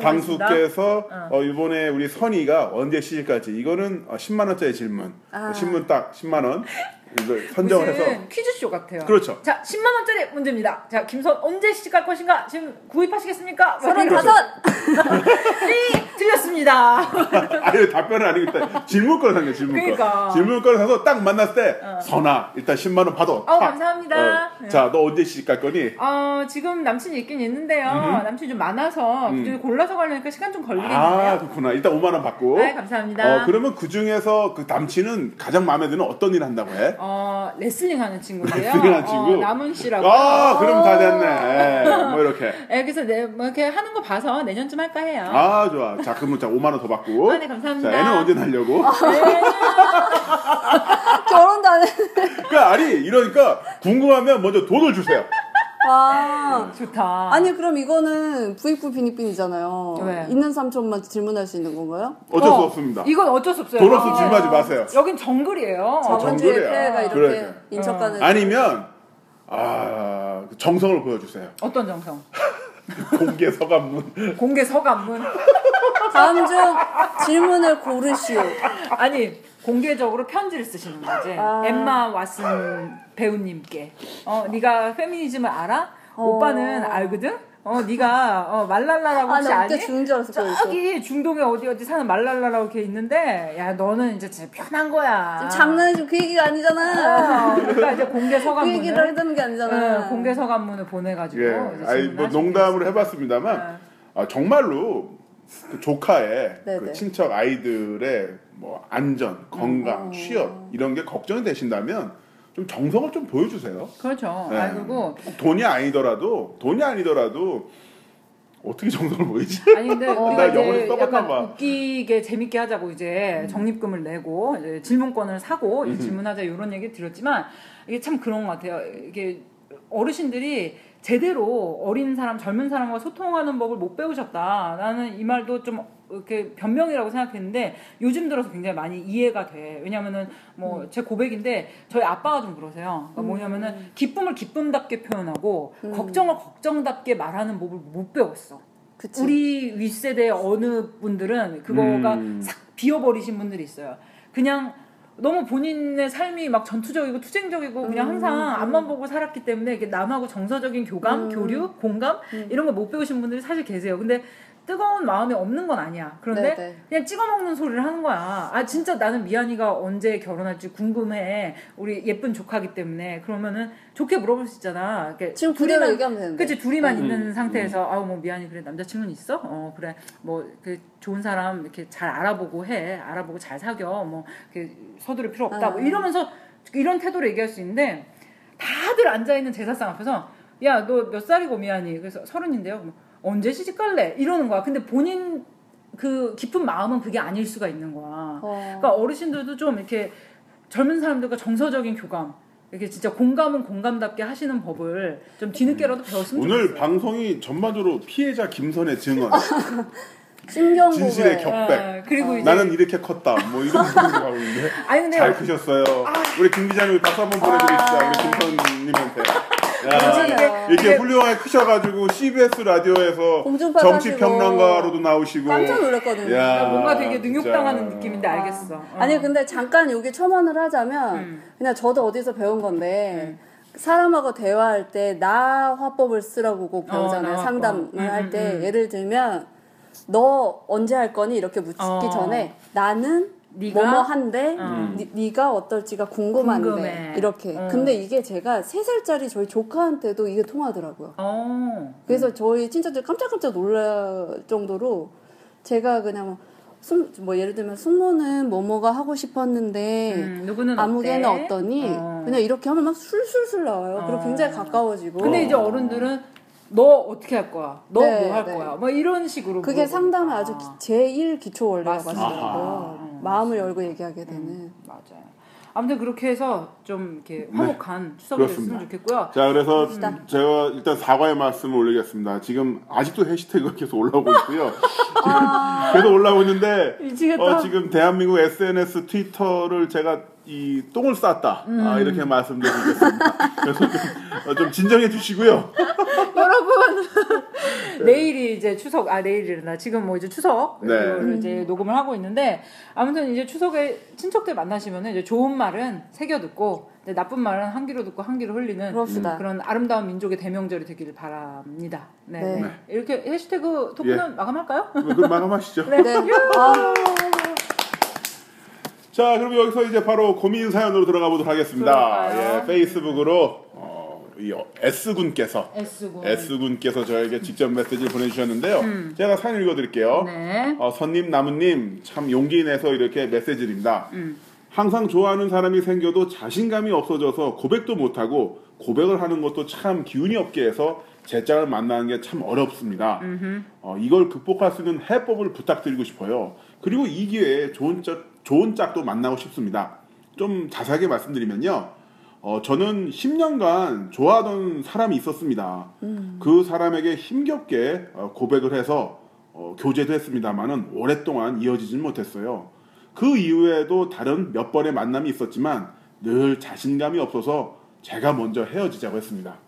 당수께서 어, 이번에 우리 선이가 언제 시집갈지 이거는 어, 10만 원짜리 질문. 아. 신문 딱 10만 원 이걸 선정을 해서 무슨 퀴즈쇼 같아요. 그렇죠. 자, 10만 원짜리 문제입니다. 자, 김선 언제 시집갈 것인가? 지금 구입하시겠습니까? 서른 이러면서 다섯. 띵! 틀렸습니다. 아니 답변은 아니겠다. 질문권을 산게 질문권. 그러니까. 질문권을 사서 딱 만났을 때 선아 일단 10만 원 받아. 탁. 감사합니다. 네. 자, 너 언제 시집갈 거니? 어, 지금 남친이 있긴 있는데요. 남친이 좀 많아서 그중에 골라서 가려니까 시간 좀 아, 걸리겠는데요. 그렇구나. 일단 5만 원 받고. 네, 감사합니다. 어, 그러면 그 중에서 그 남친은 가장 마음에 드는 어떤 일 한다고 해? 어, 레슬링 하는 친구인데요. 레슬링 하는 친구? 어, 남훈 씨라고. 아, 그럼 다 됐네. 예, 뭐 이렇게. 예, 그래서 내, 뭐 이렇게 하는 거 봐서 내년쯤 할까 해요. 아, 좋아. 자, 그러면 자, 5만 원 더 받고. 아, 네, 감사합니다. 자, 애는 언제 날려고? 결혼도 안 해. 그러니까 아니, 이러니까 궁금하면 먼저 돈을 주세요. 아. 좋다. 아니 그럼 이거는 부익부 빈익빈이잖아요. 왜? 있는 삼촌만 질문할 수 있는 건가요? 어쩔 수 어, 없습니다. 이건 어쩔 수 없어요. 돈 없으면 아, 질문하지 마세요. 여긴 정글이에요. 저번 주에 정글이야. 폐가 이렇게 그래. 인척 가는 아니면, 아, 정성을 보여주세요. 어떤 정성? 공개 서간문. 공개 서간문. 다음 중 질문을 고르시오. 아니 공개적으로 편지를 쓰시는 거지. 아. 엠마 왓슨 배우님께. 어, 네가 페미니즘을 알아? 어. 오빠는 알거든. 어, 네가 어, 말랄라라고 아, 혹시 나 아니? 주는 줄 알았어. 저기 중동에 어디 어디 사는 말랄라라고 이렇게 있는데, 야 너는 이제 진짜 편한 거야. 지금 장난이 지금 그 얘기가 아니잖아. 어, 그러니까 이제 공개 그 서간문을. 얘기를 하자는 게 아니잖아. 응, 공개 서간문을 보내가지고. 예. 아니, 뭐 농담으로. 해봤습니다만, 네. 아, 정말로 그 조카의 네네. 그 친척 아이들의 뭐 안전, 건강, 어. 취업 이런 게 걱정이 되신다면 좀 정성을 좀 보여주세요. 그렇죠. 네. 아 그리고 돈이 아니더라도 돈이 아니더라도 어떻게 정성을 보이지? 아니 근데 어. 우리가 이제 약간 봐. 웃기게 재밌게 하자고 음. 이제 적립금을 내고 이제 질문권을 사고 이제 질문하자 이런 얘기 드렸지만 이게 참 그런 것 같아요. 이게 어르신들이 제대로 어린 사람, 젊은 사람과 소통하는 법을 못 배우셨다. 나는 이 말도 좀 이렇게 변명이라고 생각했는데 요즘 들어서 굉장히 많이 이해가 돼. 왜냐면은 뭐제 고백인데 저희 아빠가 좀 그러세요. 그러니까 뭐냐면은 기쁨을 기쁨답게 표현하고 걱정을 걱정답게 말하는 법을 못 배웠어. 그치. 우리 윗세대 어느 분들은 그거가 음. 싹 비워버리신 분들이 있어요. 그냥 너무 본인의 삶이 막 전투적이고 투쟁적이고 그냥 항상 앞만 보고 살았기 때문에 이렇게 남하고 정서적인 교감, 교류, 공감 이런 거 못 배우신 분들이 사실 계세요. 근데 뜨거운 마음이 없는 건 아니야. 그런데 네네. 그냥 찍어 먹는 소리를 하는 거야. 아 진짜 나는 미안이가 언제 결혼할지 궁금해. 우리 예쁜 조카기 때문에 그러면은 좋게 물어볼 수 있잖아. 이렇게 지금 둘이만- 얘기하면 되는데. 그치 둘이만 음. 있는 상태에서 아우 뭐 미안이 그래 남자친구는 있어? 어 그래 뭐 그 좋은 사람 이렇게 잘 알아보고 해 알아보고 잘 사겨 뭐 이렇게 서두를 필요 없다 뭐 아. 이러면서 이런 태도로 얘기할 수 있는데 다들 앉아 있는 제사상 앞에서 야 너 몇 살이고 미안이 그래서 서른인데요 뭐, 언제 시집 갈래 이러는 거야 근데 본인 그 깊은 마음은 그게 아닐 수가 있는 거야 어. 그러니까 어르신들도 좀 이렇게 젊은 사람들과 정서적인 교감 이렇게 진짜 공감은 공감답게 하시는 법을 좀 뒤늦게라도 배웠으면 오늘 좋겠어요. 방송이 전반적으로 피해자 김선의 증언, 신경고에 진실의 격백. 아, 그리고 이제 나는 이렇게 컸다. 뭐 이런 분들이 하고 있는데 아니 근데 잘 크셨어요. 우리 김 기자님 박수 한번. 아. 우리 김선님한테. 야, 이렇게 훌륭하게 크셔가지고 CBS 라디오에서 공중파 정치 평론가로도 나오시고. 깜짝 놀랐거든요. 야, 뭔가 되게 능욕당하는 진짜. 느낌인데 알겠어. 어. 아니 근데 잠깐 여기 첨언을 하자면 음. 그냥 저도 어디서 배운 건데 사람하고 대화할 때 나 화법을 쓰라고 꼭 배우잖아요. 어, 나 상담을. 음, 할 음, 때 음. 예를 들면 너 언제 할 거니 이렇게 묻기 어. 전에 나는 네가? 뭐뭐 한데 어. 니, 가 어떨지가 궁금한데 궁금해. 이렇게 어. 근데 이게 제가 세 살짜리 저희 조카한테도 이게 통하더라고요. 어. 그래서 저희 친척들 깜짝깜짝 놀랄 정도로 제가 그냥 뭐, 숙, 뭐 예를 들면 숙모는 뭐뭐가 하고 싶었는데 음, 누구는 아무개는 어때? 어떠니 어. 그냥 이렇게 하면 막 술술술 나와요. 그리고 어. 굉장히 가까워지고. 근데 이제 어른들은 너 어떻게 할 거야? 너뭐 네, 할 네. 거야? 뭐 이런 식으로 그게 물어보니까. 상담의 아주 기- 제일 기초 원리라고. 하시더라고요. 마음을 열고 얘기하게 되는. 맞아요. 아무튼 그렇게 해서 좀 이렇게 화목한 추석이 네. 그렇습니다. 됐으면 좋겠고요. 자, 그래서 갑시다. 제가 일단 사과의 말씀을 올리겠습니다. 지금 아직도 해시태그가 계속 올라오고 있고요. 지금 계속 올라오고 있는데. 어, 지금 대한민국 SNS 트위터를 제가 이 똥을 쌌다 음. 아, 이렇게 말씀드리겠습니다. 그래서 좀, 어, 좀 진정해 주시고요. 여러분 내일이 이제 추석 아 내일이란다 지금 뭐 이제 추석 네. 이걸 이제 녹음을 하고 있는데 아무튼 이제 추석에 친척들 만나시면 이제 좋은 말은 새겨 듣고 이제 나쁜 말은 한 귀로 듣고 한 귀로 흘리는 그럽시다. 그런 아름다운 민족의 대명절이 되기를 바랍니다. 네. 네. 네. 이렇게 해시태그 토크는 마감할까요? 그럼 마감하시죠. 네. 아, 자, 그럼 여기서 이제 바로 고민 사연으로 들어가 보도록 하겠습니다. 예, 페이스북으로 어, 이 S 군께서 S군. S 군께서 저에게 직접 메시지를 보내주셨는데요. 제가 사연 읽어드릴게요. 음. 네. 어, 선님 나무님 참 용기 내서 이렇게 메시지입니다. 음. 항상 좋아하는 사람이 생겨도 자신감이 없어져서 고백도 못하고 고백을 하는 것도 참 기운이 없게 해서 제 짝을 만나는 게 참 어렵습니다. 어, 이걸 극복할 수 있는 해법을 부탁드리고 싶어요. 그리고 이 기회에 좋은 짝, 좋은 짝도 만나고 싶습니다. 좀 자세하게 말씀드리면요. 어, 저는 10년간 좋아하던 사람이 있었습니다. 그 사람에게 힘겹게 어, 고백을 해서 어, 교제도 했습니다만은 오랫동안 이어지진 못했어요. 그 이후에도 다른 몇 번의 만남이 있었지만 늘 자신감이 없어서 제가 먼저 헤어지자고 했습니다.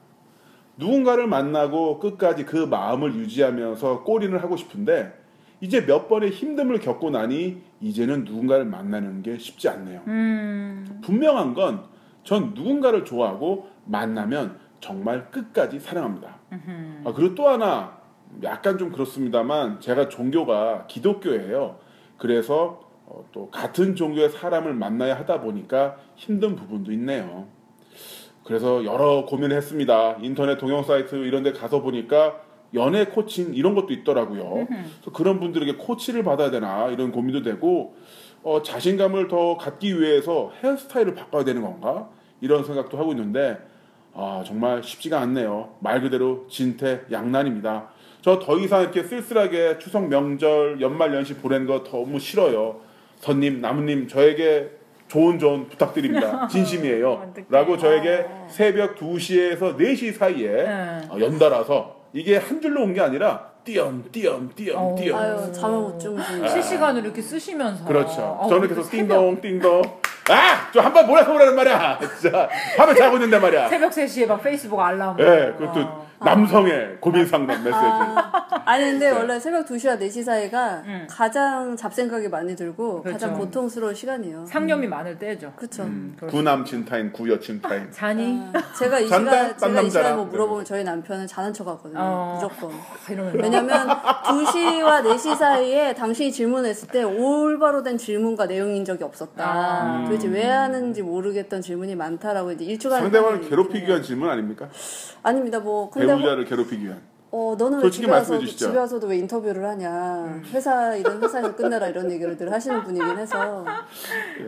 누군가를 만나고 끝까지 그 마음을 유지하면서 꼬리를 하고 싶은데 이제 몇 번의 힘듦을 겪고 나니 이제는 누군가를 만나는 게 쉽지 않네요. 음. 분명한 건 전 누군가를 좋아하고 만나면 정말 끝까지 사랑합니다. 아, 그리고 또 하나 약간 좀 그렇습니다만 제가 종교가 기독교예요. 그래서 어, 또 같은 종교의 사람을 만나야 하다 보니까 힘든 부분도 있네요. 그래서 여러 고민을 했습니다. 인터넷 동영 사이트 이런 데 가서 보니까 연애 코칭 이런 것도 있더라고요. 그래서 그런 분들에게 코치를 받아야 되나 이런 고민도 되고 어, 자신감을 더 갖기 위해서 헤어스타일을 바꿔야 되는 건가 이런 생각도 하고 있는데 아, 정말 쉽지가 않네요. 말 그대로 진퇴양난입니다. 저 더 이상 이렇게 쓸쓸하게 추석 명절 연말 연시 보내는 거 너무 싫어요. 선님 나무님 저에게 좋은 조언 부탁드립니다. 진심이에요. 라고 저에게 새벽 2시에서 4시 사이에 네. 어, 연달아서 이게 한 줄로 온 게 아니라 띄엄 띄엄 띄엄 어. 띄엄 아유 잠을 못 주무시네. 실시간으로 이렇게 쓰시면서 그렇죠. 어, 저는 계속 띵동 띵동 아! 좀 한번 몰아서 보라는 말이야. 진짜 밤에 자고 있는데 말이야. 새벽 3시에 막 페이스북 알람 예, 그것도 어. 남성의 고민 상담 메시지. 아니 근데 네. 원래 새벽 2시와 4시 사이가 음. 가장 잡생각이 많이 들고 그렇죠. 가장 고통스러운 시간이에요. 상념이 많을 때죠 그렇죠. 음. 구남친 타임, 구여친 타임. 자니 아, 제가 이 잔다? 시간 딴 제가 이. 시간에 뭐 물어보면 저희 남편은 자는 척하거든요. 어. 무조건. 왜냐면 2시와 4시 사이에 당신이 질문했을 때 올바로 된 질문과 내용인 적이 없었다. 아. 도대체 왜 하는지 모르겠던 질문이 많다라고 이제 일주간 상대방을 괴롭히기 위한 질문 아닙니까? 아닙니다. 뭐 근데 뭐- 배우자를 괴롭히기 위한. 어 너는 왜 솔직히 집에 와서 말씀해 주시죠. 집에 와서도 왜 인터뷰를 하냐 회사 일은 회사에서 끝내라 이런 얘기를 늘 하시는 분이긴 해서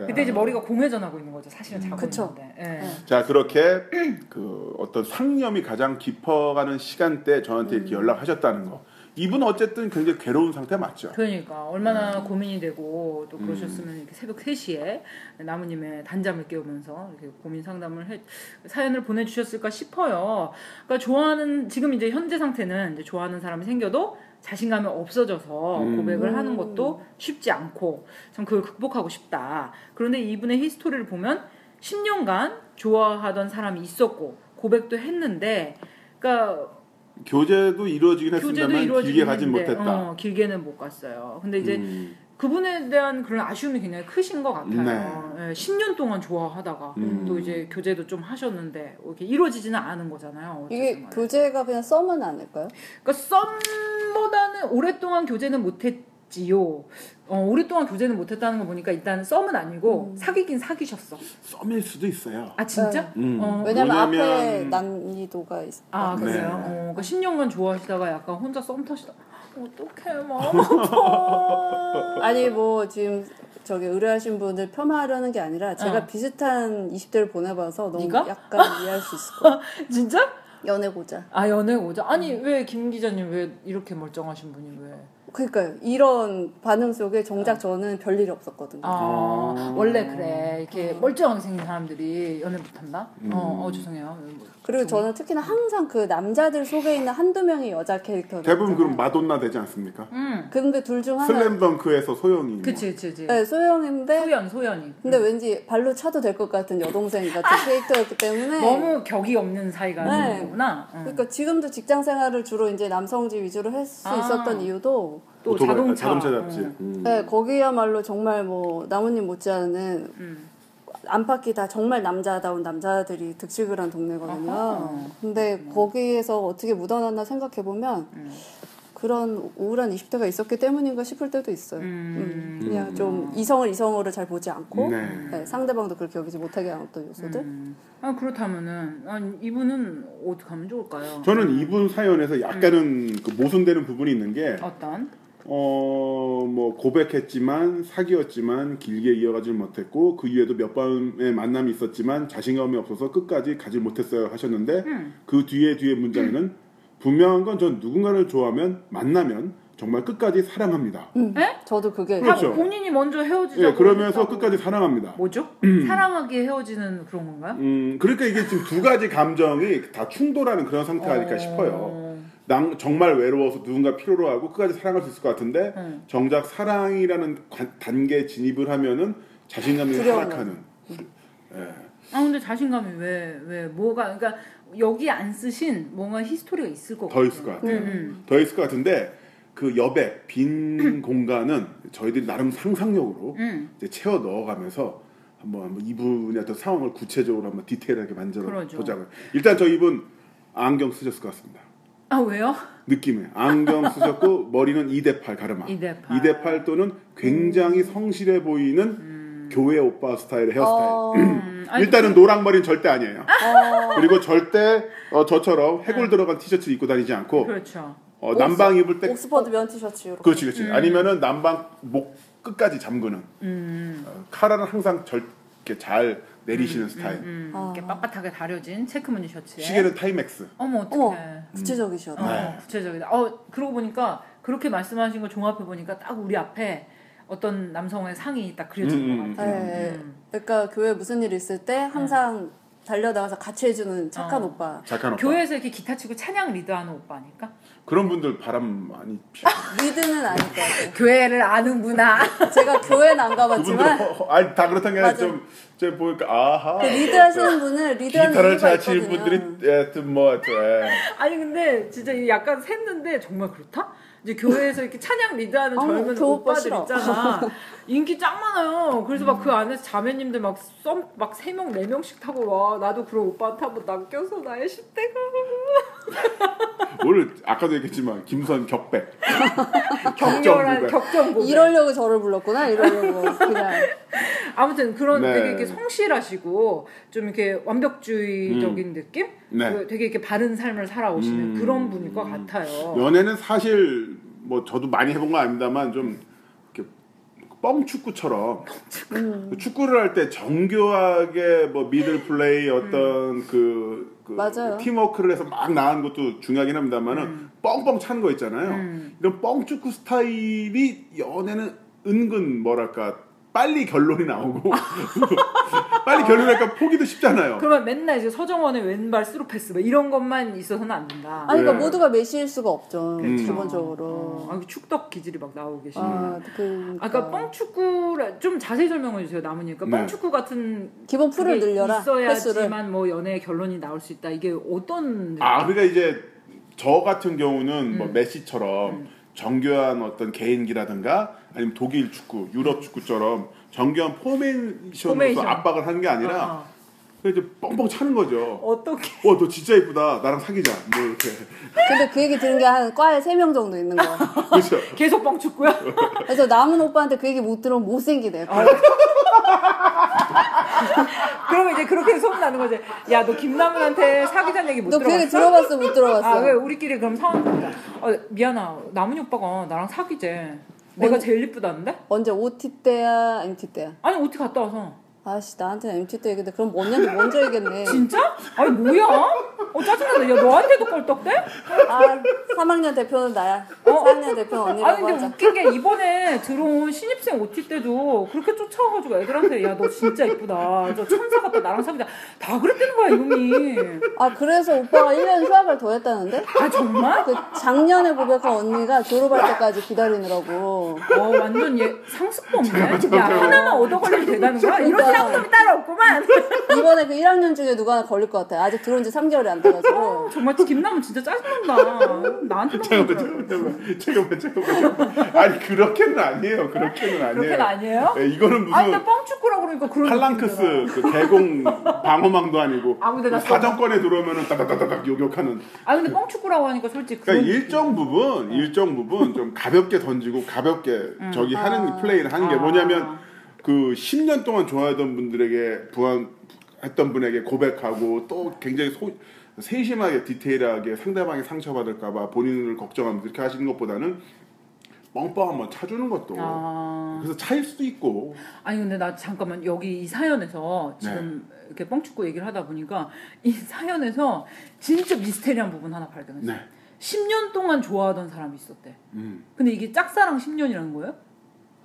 그때 이제 머리가 공회전하고 있는 거죠 사실은 자고 그쵸. 있는데 예. 자 그렇게 그 어떤 상념이 가장 깊어가는 시간대 저한테 이렇게 연락하셨다는 거. 이분은 어쨌든 굉장히 괴로운 상태 맞죠. 그러니까 얼마나 고민이 되고 또 그러셨으면 이렇게 새벽 3시에 나무님의 단잠을 깨우면서 이렇게 고민 상담을 해, 사연을 보내주셨을까 싶어요. 그러니까 좋아하는 지금 이제 현재 상태는 이제 좋아하는 사람이 생겨도 자신감이 없어져서 음. 고백을 하는 것도 쉽지 않고 참 그걸 극복하고 싶다. 그런데 이분의 히스토리를 보면 10년간 좋아하던 사람이 있었고 고백도 했는데 그러니까 교제도 이루어지긴 했습니다만 이루어지긴 길게 가진 했는데, 못했다. 어, 길게는 못 갔어요. 근데 이제 음, 그분에 대한 그런 아쉬움이 굉장히 크신 것 같아요. 네. 예, 10년 동안 좋아하다가 음. 또 이제 교제도 좀 하셨는데 이렇게 이루어지지는 않은 거잖아요. 이게 간에. 교제가 그냥 썸은 아닐까요? 그러니까 썸보다는 오랫동안 교제는 못했 지요. 어, 오랫동안 교제는 못했다는 거 보니까 일단 썸은 아니고 사귀긴 사귀셨어. 썸일 수도 있어요. 아 진짜? 음. 어. 왜냐면 앞에 뭐냐면- 난이도가 있. 아 네. 그래요? 어, 그러니까 10년간 좋아하시다가 약간 혼자 썸 타시다. 어떡해 마음 아파. 아니 뭐 지금 저기 의뢰하신 분을 폄하하려는 게 아니라 제가 어. 비슷한 20대를 보내봐서 너무 네가? 약간 이해할 수 있을 것 같아요. 진짜? 연애 고자. 아 연애 오자. 아니 왜김 기자님 왜 이렇게 멀쩡하신 분이 왜? 그러니까요. 이런 반응 속에 정작 저는 별일이 없었거든요. 아 아. 원래 그래 이렇게 멀쩡하게 생긴 사람들이 연애 못한다? 어, 어 죄송해요. 뭐, 그리고 저는 특히나 항상 그 남자들 속에 있는 한두 명의 여자 캐릭터들. 대부분 그럼. 마돈나 되지 않습니까? 음, 근데 둘 중 하나. 슬램덩크에서 소영이. 뭐. 그치 그치 그치. 네, 소영인데. 소연 소연이. 근데 왠지 발로 차도 될 것 같은 여동생 같은 캐릭터였기 때문에. 너무 격이 없는 사이가 네. 거구나. 응. 그러니까 지금도 직장 생활을 주로 이제 남성지 위주로 할수 아. 있었던 이유도 또 오토바이, 자동차. 자동차 잡지. 어. 음. 네, 거기야말로 정말 뭐 나무님 못지않은 음. 안팎이 다 정말 남자다운 남자들이 득식을 한 동네거든요. 아하. 근데 거기에서 어떻게 묻어났나 생각해 보면 음. 그런 우울한 20대가 있었기 때문인가 싶을 때도 있어요. 음. 음, 그냥 좀 이성을 이성으로 잘 보지 않고 네. 네, 상대방도 그렇게 여기지 못하게 하는 어떤 요소들. 음. 아 그렇다면은 아니, 이분은 어떻게 하면 좋을까요? 저는 이분 사연에서 약간은 그 모순되는 부분이 있는 게, 어떤? 어, 뭐, 고백했지만, 사귀었지만, 길게 이어가질 못했고, 그 이후에도 몇 번의 만남이 있었지만, 자신감이 없어서 끝까지 가지 못했어요 하셨는데, 음. 그 뒤에 뒤에 문장에는, 분명한 건 전 누군가를 좋아하면, 만나면, 정말 끝까지 사랑합니다. 에? 저도 그게 그렇죠. 아, 본인이 먼저 헤어지자고 예, 그러면서 했다고. 끝까지 사랑합니다. 뭐죠? 사랑하기에 헤어지는 그런 건가요? 음, 그러니까 이게 지금 두 가지 감정이 다 충돌하는 그런 상태가 아닐까 어. 싶어요. 난 정말 외로워서 누군가 필요로 하고 끝까지 사랑할 수 있을 것 같은데 음. 정작 사랑이라는 관- 단계에 진입을 하면은 자신감이 하락하는. 예. 아 근데 자신감이 왜 왜 뭐가 그러니까 여기 안 쓰신 뭔가 히스토리가 있을 것더 같아요. 있을 것 같아요. 음, 더 있을 것 같은데 그 여백 빈 공간은 저희들이 나름 상상력으로 음. 이제 채워 넣어가면서 한번, 한번 이분의 어떤 상황을 구체적으로 한번 디테일하게 만들어. 보자고요. 일단 저 이분 안경 쓰셨을 것 같습니다. 아 왜요? 느낌에 안경 쓰셨고 머리는 2대 8 가르마. 2대 8. 2대 8 또는 굉장히 성실해 보이는 교회 오빠 스타일의 헤어스타일. 어, 음, 일단은 노랑 머리는 절대 아니에요. 어, 그리고 절대 어, 저처럼 해골 들어간 티셔츠 입고 다니지 않고 그렇죠. 어, 남방 입을 때 옥스퍼드 면 티셔츠 이렇게. 그렇지 그렇지 아니면은 남방 목 끝까지 잠그는 음, 어, 카라는 항상 절 이렇게 잘 내리시는 스타일. 음, 아. 이렇게 빳빳하게 다려진 체크무늬 셔츠에 시계는 타이맥스. 어머 어떡해. 구체적이셔. 어, 네. 구체적이다. 어, 그러고 보니까 그렇게 말씀하신 거 종합해 보니까 딱 우리 앞에 어떤 남성의 상이 딱 그려진 음, 것 음, 같아요. 네. 음. 그러니까 교회 무슨 일 있을 때 항상 달려나가서 같이 해주는 착한 어. 오빠. 착한 오빠. 교회에서 이렇게 기타 치고 찬양 리드하는 오빠니까. 그런 분들 바람 많이 피워. 리드는 아닐 것 같아요. 교회를 아는구나. 제가 교회는 안 가봤지만 어, 아니 다 그렇다는 게 아니라. 좀 제가 보니까 아하. 그 리드 하시는 분을 리드 하는 기타를 이유가 잘 치는. 분들이 하여튼 뭐 하여튼, 예. 아니 근데 진짜 약간 샜는데 정말 그렇다? 이제 교회에서 이렇게 찬양 리드하는 젊은 그 오빠 오빠들. 있잖아. 인기 짱 많아요. 그래서 막 그 안에서 자매님들 막 썸막세 명, 네 명씩 타고 와. 나도 그런 오빠한테 한번 낚여서 나의 10대가. 오늘 아까도 얘기했지만 김선 격백. 격렬한 고백. 격정 고백. 이러려고 저를 불렀구나. 이러려고 그냥 아무튼 그런 네. 되게 이렇게 성실하시고 좀 이렇게 완벽주의적인 느낌? 네. 그 되게 이렇게 바른 삶을 살아오시는 음. 그런 분일 것 같아요. 연애는 사실 뭐 저도 많이 해본 건 아닙니다만 좀 이렇게 뻥축구처럼 음. 축구를 할 때 정교하게 뭐 middle play 어떤 그, 그 맞아요. 팀워크를 해서 막 나가는 것도 중요하긴 합니다만은 뻥뻥 차는 거 있잖아요. 음. 이런 뻥축구 스타일이 연애는 은근 뭐랄까 빨리 결론이 나오고 빨리 결론하니까 포기도 쉽잖아요. 그러면 맨날 이제 서정원의 왼발 스루 패스 뭐 이런 것만 있어서는 안 된다. 아니 그러니까 네. 모두가 메시일 수가 없죠. 음. 기본적으로. 어, 아, 축덕 기질이 막 나오고 계시네. 아, 아, 그 아까 뻥축구를 좀 자세히 설명해 주세요. 남훈 씨가 네. 뻥축구 같은 기본 pool을 늘려라. 있어야지만 뭐 연애의 결론이 나올 수 있다. 이게 어떤 아 그러니까 이제 저 같은 경우는 뭐 음. 메시처럼 정교한 어떤 개인기라든가 아니면 독일 축구, 유럽 축구처럼 정교한 포메이션으로서 포메이션. 압박을 하는 게 아니라 어, 이제 뻥뻥 차는 거죠. 어. 어떻게 와 너 진짜 이쁘다. 나랑 사귀자. 뭐 이렇게 근데 그 얘기 들은 게 한 과에 세 명 정도 있는 거야. 그렇죠. 계속 뻥 축구야? 그래서 남은 오빠한테 그 얘기 못 들으면 못 생기대. 아, 그러면 이제 그렇게 소문 나는 거지. 야 너 김남은한테 사귀자는 얘기 못너그 얘기 들어봤어? 들어봤어 못 들어봤어? 아 왜 우리끼리 그럼 상황 보자. 어, 미안아 남은이 오빠가 나랑 사귀재. 내가 뭔- 제일 이쁘다는데? 언제 OT 때야, NT 때야? 아니 어떻게 갔다 와서. 아씨 나한테 MT 때 얘기인데 그럼 언니한테 먼저 얘기했네. 진짜? 아니 뭐야? 어 짜증나다. 야 너한테도 껄떡대? 아 3학년 대표는 나야. 4학년 대표는 아니 언니라고 근데 하자. 웃긴 게 이번에 들어온 신입생 OT 때도 그렇게 쫓아와가지고 애들한테 야 너 진짜 이쁘다. 저 천사 같다. 나랑 사귀자. 다 그랬다는 거야 이놈이. 아 그래서 오빠가 1년 휴학을 더 했다는데? 아 정말? 그 작년에 고백한 언니가 졸업할 때까지 기다리느라고. 어 완전 얘 상습범 없네. 야 하나만 얻어 걸리면 되다는 거야? 이런 사람들이 따로 없구만. 이번에 그 1학년 중에 누가 하나 걸릴 것 같아. 아직 들어온 지 3개월이 안 돼가지고. 정말 김남은 진짜 짜증난다. 나한테만 잠깐만. 잠깐만, 잠깐만, 잠깐만. 아니 그렇게는 아니에요. 그렇게는 아니에요. 그렇게는 아니에요? 네, 이거는 무슨 아 근데 뻥축구라고 그러니까 그런 팔랑크스. 그 개공 방어망도 아니고 아, 근데 나 사정권에 들어오면은 따다다다닥 요격하는. 아 근데 뻥축구라고 하니까 솔직히 그러니까 그런 일정 부분, 일정 부분 좀 가볍게 던지고 가볍게 저기 하는 플레이를 하는 게 아. 뭐냐면 그 10년 동안 좋아하던 분들에게 부한 했던 분에게 고백하고 또 굉장히 소, 세심하게 디테일하게 상대방이 상처받을까봐 본인을 걱정하면서 이렇게 하시는 것보다는 뻥뻥 한번 차주는 것도 아. 그래서 차일 수도 있고 아니 근데 나 잠깐만 여기 이 사연에서 지금 네. 이렇게 뻥축구 얘기를 하다 보니까 이 사연에서 진짜 미스테리한 부분 하나 발견했어. 네. 10년 동안 좋아하던 사람이 있었대. 음. 근데 이게 짝사랑 10년이라는 거예요?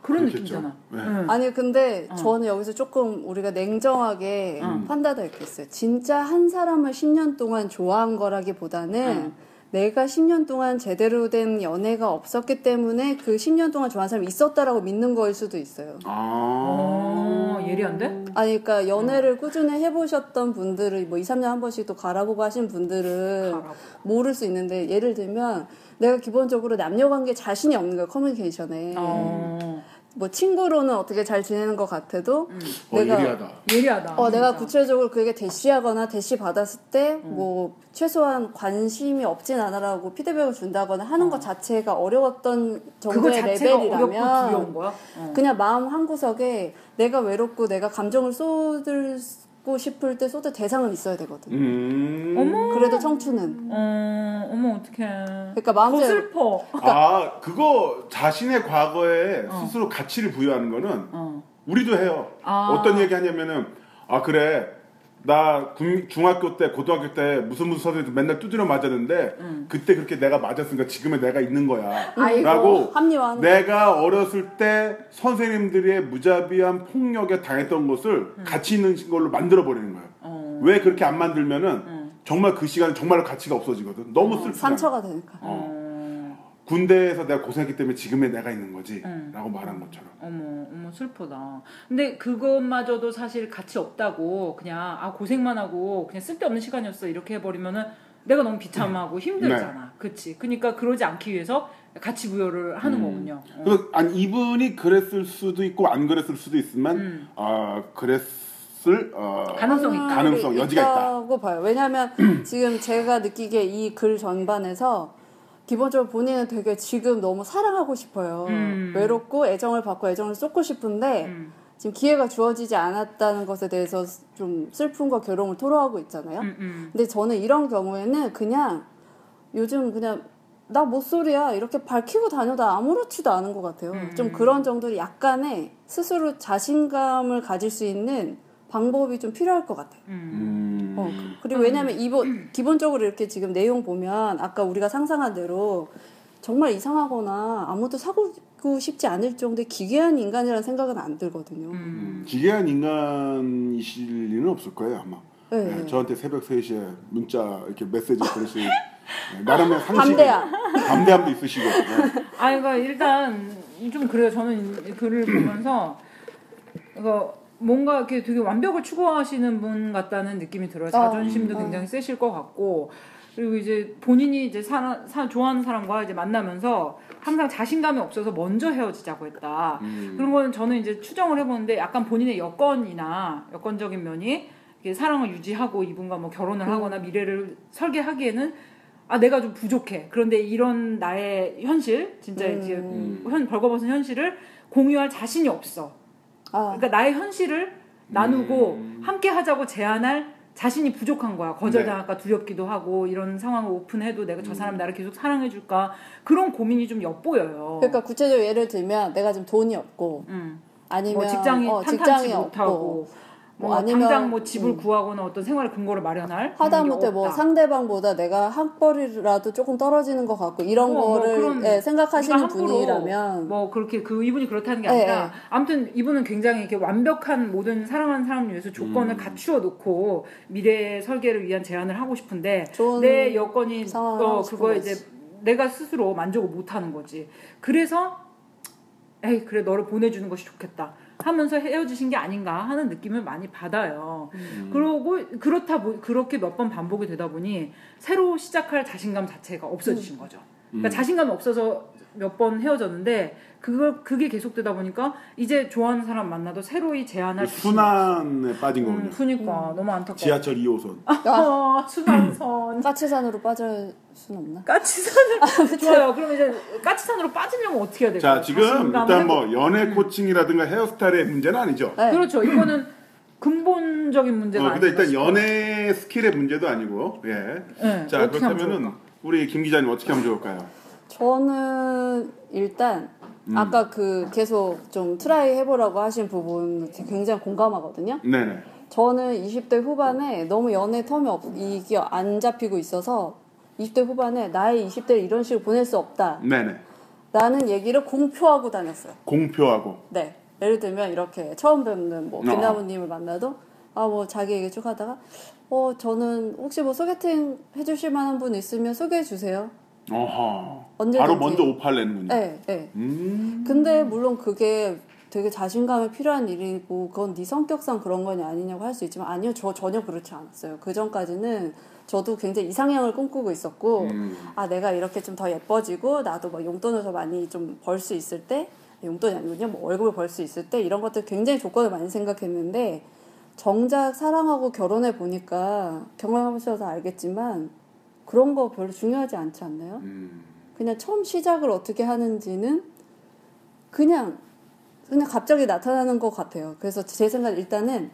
그런 그렇겠죠. 느낌이잖아. 네. 응. 아니 근데 어. 저는 여기서 조금 우리가 냉정하게 응. 판단할 게 있어요. 진짜 한 사람을 10년 동안 좋아한 거라기보다는 응. 내가 10년 동안 제대로 된 연애가 없었기 때문에 그 10년 동안 좋아하는 사람이 있었다라고 믿는 거일 수도 있어요. 아. 어, 예리한데? 아니 그러니까 연애를 꾸준히 해보셨던 분들을 뭐 2, 3년 한 번씩 또 가라보고 하신 분들은 가라고. 모를 수 있는데 예를 들면 내가 기본적으로 남녀 관계 자신이 없는 거야 커뮤니케이션에 어. 뭐 친구로는 어떻게 잘 지내는 것 같아도 어, 내가 예리하다. 예리하다. 어, 내가. 구체적으로 그에게 대시하거나 대시 받았을 때, 뭐, 최소한 관심이 없진 않아라고 피드백을 준다거나 하는 것 자체가 어려웠던 정도의 자체가 어렵고 두려운 레벨이라면, 거야? 어. 그냥 마음 한 구석에 내가 외롭고 내가 감정을 쏟 고 싶을 때 쏟을 대상은 있어야 되거든. 음. 어머. 그래도 청춘은. 어, 어머 어떡해. 그러니까 더 마음대로. 슬퍼. 아 그거 자신의 과거에 어. 스스로 가치를 부여하는 거는 어. 우리도 해요. 아. 어떤 얘기 하냐면은 아 그래 나 군- 중학교 때 고등학교 때 무슨 무슨 선생님한테 맨날 두드려 맞았는데 음. 그때 그렇게 내가 맞았으니까 지금의 내가 있는 거야. 아이고. 라고 내가 어렸을 때 선생님들의 무자비한 폭력에 당했던 것을 음. 가치 있는 걸로 만들어 버리는 거예요. 어. 왜 그렇게 안 만들면은 음. 정말 그 시간은 정말 가치가 없어지거든. 너무 슬프잖아. 상처가 되니까. 어. 군대에서 내가 고생했기 때문에 지금의 내가 있는 거지. 음. 라고 말한 것처럼. 어머, 어머 슬프다. 근데 그것마저도 사실 가치 없다고 그냥 아 고생만 하고 그냥 쓸데없는 시간이었어 이렇게 해버리면은 내가 너무 비참하고 힘들잖아. 그치? 그러니까 그러지 않기 위해서 가치 부여를 하는 음. 거군요. 어. 그래서 아니 이분이 그랬을 수도 있고 안 그랬을 수도 있지만 음. 아 그랬을 어, 가능성이 있다. 가능성, 여지가 있다. 있다고 봐요. 왜냐하면 지금 제가 느끼기에 이 글 전반에서 기본적으로 본인은 되게 지금 너무 사랑하고 싶어요. 음. 외롭고 애정을 받고 애정을 쏟고 싶은데 음. 지금 기회가 주어지지 않았다는 것에 대해서 좀 슬픔과 괴로움을 토로하고 있잖아요. 음, 음. 근데 저는 이런 경우에는 그냥 요즘 그냥 나 못소리야 이렇게 밝히고 다녀도 아무렇지도 않은 것 같아요. 음. 좀 그런 정도로 약간의 스스로 자신감을 가질 수 있는 방법이 좀 필요할 것 같아요. 음. 음. 어, 그리고 왜냐하면 이번 기본적으로 이렇게 지금 내용 보면 아까 우리가 상상한 대로 정말 이상하거나 아무도 사고 싶지 않을 정도의 기괴한 인간이라는 생각은 안 들거든요. 음. 음, 기괴한 인간이실 리는 없을 거예요 아마. 네. 네, 저한테 새벽 3시에 문자 이렇게 메시지 보내실 네, 나름의 상식 담대함. 담대함도 있으시고 네. 아, 그러니까 일단 좀 그래요. 저는 이 글을 보면서 이거 뭔가 이렇게 되게 완벽을 추구하시는 분 같다는 느낌이 들어요. 자존심도 음. 굉장히 세실 것 같고 그리고 이제 본인이 이제 사, 사, 좋아하는 사람과 이제 만나면서 항상 자신감이 없어서 먼저 헤어지자고 했다. 음. 그런 거는 저는 이제 추정을 해보는데 약간 본인의 여건이나 여건적인 면이 사랑을 유지하고 이분과 뭐 결혼을 음. 하거나 미래를 설계하기에는 아 내가 좀 부족해. 그런데 이런 나의 현실, 진짜 음. 이제 현 벌거벗은 현실을 공유할 자신이 없어. 아, 그러니까 나의 현실을 나누고 음. 함께 하자고 제안할 자신이 부족한 거야. 거절당할까 두렵기도 하고 이런 상황을 오픈해도 내가 저 사람 나를 계속 사랑해 줄까 그런 고민이 좀 엿보여요. 그러니까 구체적으로 예를 들면 내가 지금 돈이 없고 음. 아니면 뭐 직장이 어, 탄탄치 직장이 못하고 없고 뭐뭐 아니면 당장 뭐 집을 음. 구하거나 어떤 생활 근거를 마련할 하다못해 게 뭐. 상대방보다 내가 학벌이라도 조금 떨어지는 것 같고 이런 뭐, 뭐 거를 그런- 예, 생각하시는 분이라면 뭐 그렇게 그 이분이 그렇다는 게 예, 아니라 예. 아무튼 이분은 굉장히 이렇게 완벽한 모든 사랑하는 사람을 위해서 조건을 음. 갖추어 놓고 미래 설계를 위한 제안을 하고 싶은데 좋은 내 여건이 어 거지. 이제 내가 스스로 만족을 못 하는 거지. 그래서 에이 그래 너를 보내주는 것이 좋겠다 하면서 헤어지신 게 아닌가 하는 느낌을 많이 받아요. 음. 그러고 그렇다 보, 그렇게 몇 번 반복이 되다 보니 새로 시작할 자신감 자체가 없어지신 거죠. 그러니까 음. 자신감이 없어서 몇 번 헤어졌는데 그걸 그게 계속되다 보니까 이제 좋아하는 사람 만나도 새로이 제안할 순환에 빠진 음, 거군요. 그니까 너무 안타까워. 지하철 2호선. 어, 순환선. 까치산으로 빠질 순 없나? 까치산을 좋아요. 그럼 이제 까치산으로 빠지려면 어떻게 해야 될까요? 자, 지금 일단 뭐 회복. 연애 코칭이라든가 헤어스타일의 문제는 아니죠. 네. 그렇죠. 이거는 근본적인 문제가 어, 근데 일단. 연애 skill의 문제도 아니고, 예. 네, 자, 그렇다면은? 우리 김 기자님 어떻게 하면 좋을까요? 저는 일단 음. 아까 그 계속 좀 try 해보라고 하신 부분 굉장히 공감하거든요. 네네. 저는 20대 후반에 너무 연애 term이 없, 이게 안 잡히고 있어서 20대 후반에 나의 20대를 이런 식으로 보낼 수 없다. 네네. 라는 얘기를 공표하고 다녔어요. 공표하고. 네. 예를 들면 이렇게 처음 뵙는 뭐 어. 김나무님을 만나도 아 뭐 자기 얘기 쭉 하다가 어 저는 혹시 뭐 소개팅 해주실 만한 분 있으면 소개해 주세요. 어허. 언제든지. 바로 먼저 오파를 내는군요. 네, 네. 음. 근데 물론 그게 되게 자신감이 필요한 일이고 그건 네 성격상 그런 거냐 아니냐고 할 수 있지만 아니요 저 전혀 그렇지 않았어요. 그 전까지는 저도 굉장히 이상형을 꿈꾸고 있었고 음. 아 내가 이렇게 좀 더 예뻐지고 나도 뭐 용돈을 더 많이 좀 벌 수 있을 때 용돈이 아니군요 뭐 월급을 벌 수 있을 때 이런 것들 굉장히 조건을 많이 생각했는데 정작 사랑하고 결혼해 보니까 경험하셔서 알겠지만 그런 거 별로 중요하지 않지 않나요? 음. 그냥 처음 시작을 어떻게 하는지는 그냥 그냥 갑자기 나타나는 것 같아요. 그래서 제 생각 일단은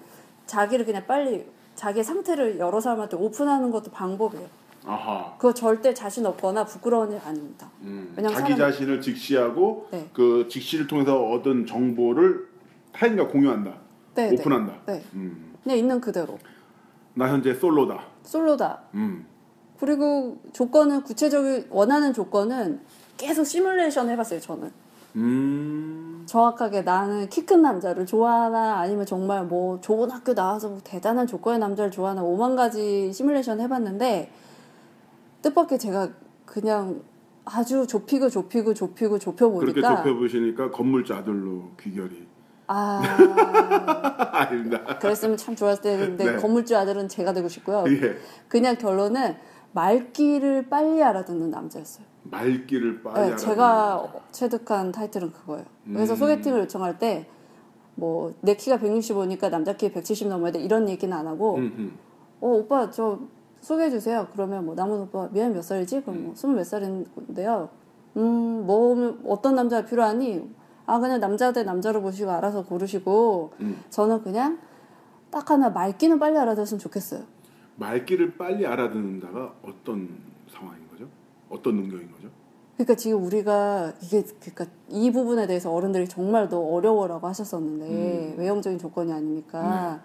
자기를 그냥 빨리 자기 상태를 여러 사람한테 오픈하는 것도 방법이에요. 아하. 그거 절대 자신 없거나 부끄러운 일 아닙니다. 음. 왜냐면 자기 사람- 자신을 직시하고 네. 그 직시를 통해서 얻은 정보를 타인과 공유한다. 네, 오픈한다. 네. 네. 음. 그냥 있는 그대로 나 현재 솔로다. 솔로다. 음. 그리고 조건은 구체적인 원하는 조건은 계속 시뮬레이션 해봤어요. 저는 음. 정확하게 나는 키 큰 남자를 좋아하나 아니면 정말 뭐 좋은 학교 나와서 뭐 대단한 조건의 남자를 좋아하나 오만 가지 시뮬레이션 해봤는데 뜻밖의 제가 그냥 아주 좁히고 좁히고 좁히고 좁혀 그렇게 좁혀보시니까 건물주 아들로 귀결이. 아 아닙니다. 그랬으면 참 좋았을 텐데 네. 건물주 아들은 제가 되고 싶고요. 예. 그냥 결론은 말귀를 빨리 알아듣는 남자였어요. 말귀를 빨리 네, 알아. 제가 체득한 타이틀은 그거예요. 그래서 음. 소개팅을 요청할 때 뭐 내 키가 165니까 남자 키 170 넘어야 돼 이런 얘기는 안 하고 음, 음. 어 오빠 저 소개해 주세요. 그러면 뭐 남은 오빠 미안 몇 살이지? 그럼 뭐 스물 몇 살인데요. 음 뭐 어떤 남자가 필요하니? 아 그냥 남자 대 남자로 보시고 알아서 고르시고 음. 저는 그냥 딱 하나 말귀는 빨리 알아들었으면 좋겠어요. 말귀를 빨리 알아듣는다가 어떤 상황인 거죠? 어떤 능력인 거죠? 그러니까 지금 우리가 이게 그러니까 이 부분에 대해서 어른들이 정말 더 어려워라고 하셨었는데 외형적인 조건이 아니니까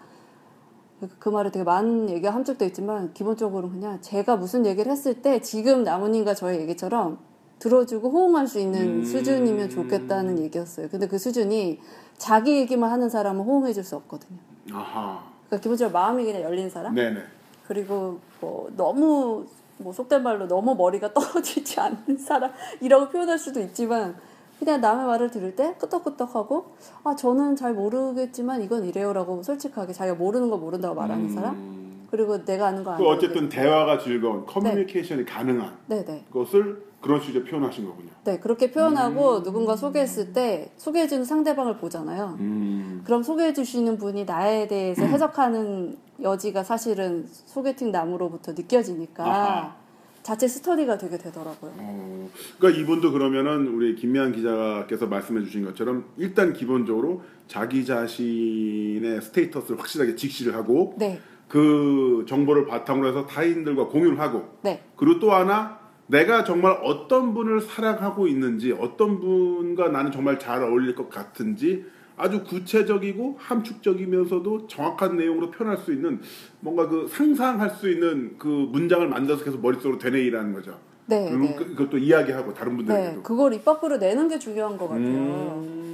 그그 말에 되게 많은 얘기가 함축돼 있지만 기본적으로 그냥 제가 무슨 얘기를 했을 때 지금 나무님과 저의 얘기처럼 들어주고 호응할 수 있는 음. 수준이면 좋겠다는 얘기였어요. 근데 그 수준이 자기 얘기만 하는 사람은 호응해줄 수 없거든요. 아하. 그러니까 기본적으로 마음이 그냥 열린 사람. 네네. 그리고 뭐 너무 뭐 속된 말로 너무 머리가 떨어지지 않는 사람이라고 표현할 수도 있지만 그냥 남의 말을 들을 때 끄떡끄떡하고 아 저는 잘 모르겠지만 이건 이래요라고 솔직하게 자기가 모르는 거 모른다고 말하는 사람? 음. 그리고 내가 아는 거그 아는 어쨌든 대화가 즐거운 커뮤니케이션이 가능한 네 네. 것을 그런 식으로 표현하신 거군요. 네 그렇게 표현하고 음. 누군가 소개했을 때 소개해주는 상대방을 보잖아요 음. 그럼 소개해주시는 분이 나에 대해서 해석하는 여지가 사실은 소개팅 남으로부터 느껴지니까 아하. 자체 스터디가 되게 되더라고요. 어, 그러니까 이분도 그러면은 우리 김미한 기자께서 말씀해주신 것처럼 일단 기본적으로 자기 자신의 스테이터스를 확실하게 직시를 하고 네, 그 정보를 바탕으로 해서 타인들과 공유를 하고 네, 그리고 또 하나 내가 정말 어떤 분을 사랑하고 있는지 어떤 분과 나는 정말 잘 어울릴 것 같은지 아주 구체적이고 함축적이면서도 정확한 내용으로 표현할 수 있는 뭔가 그 상상할 수 있는 그 문장을 만들어서 계속 머릿속으로 되뇌이라는 거죠. 네, 그리고 네. 그- 그것도 이야기하고 다른 네, 분들에게도. 그걸 입 밖으로 내는 게 중요한 것 같아요. 음.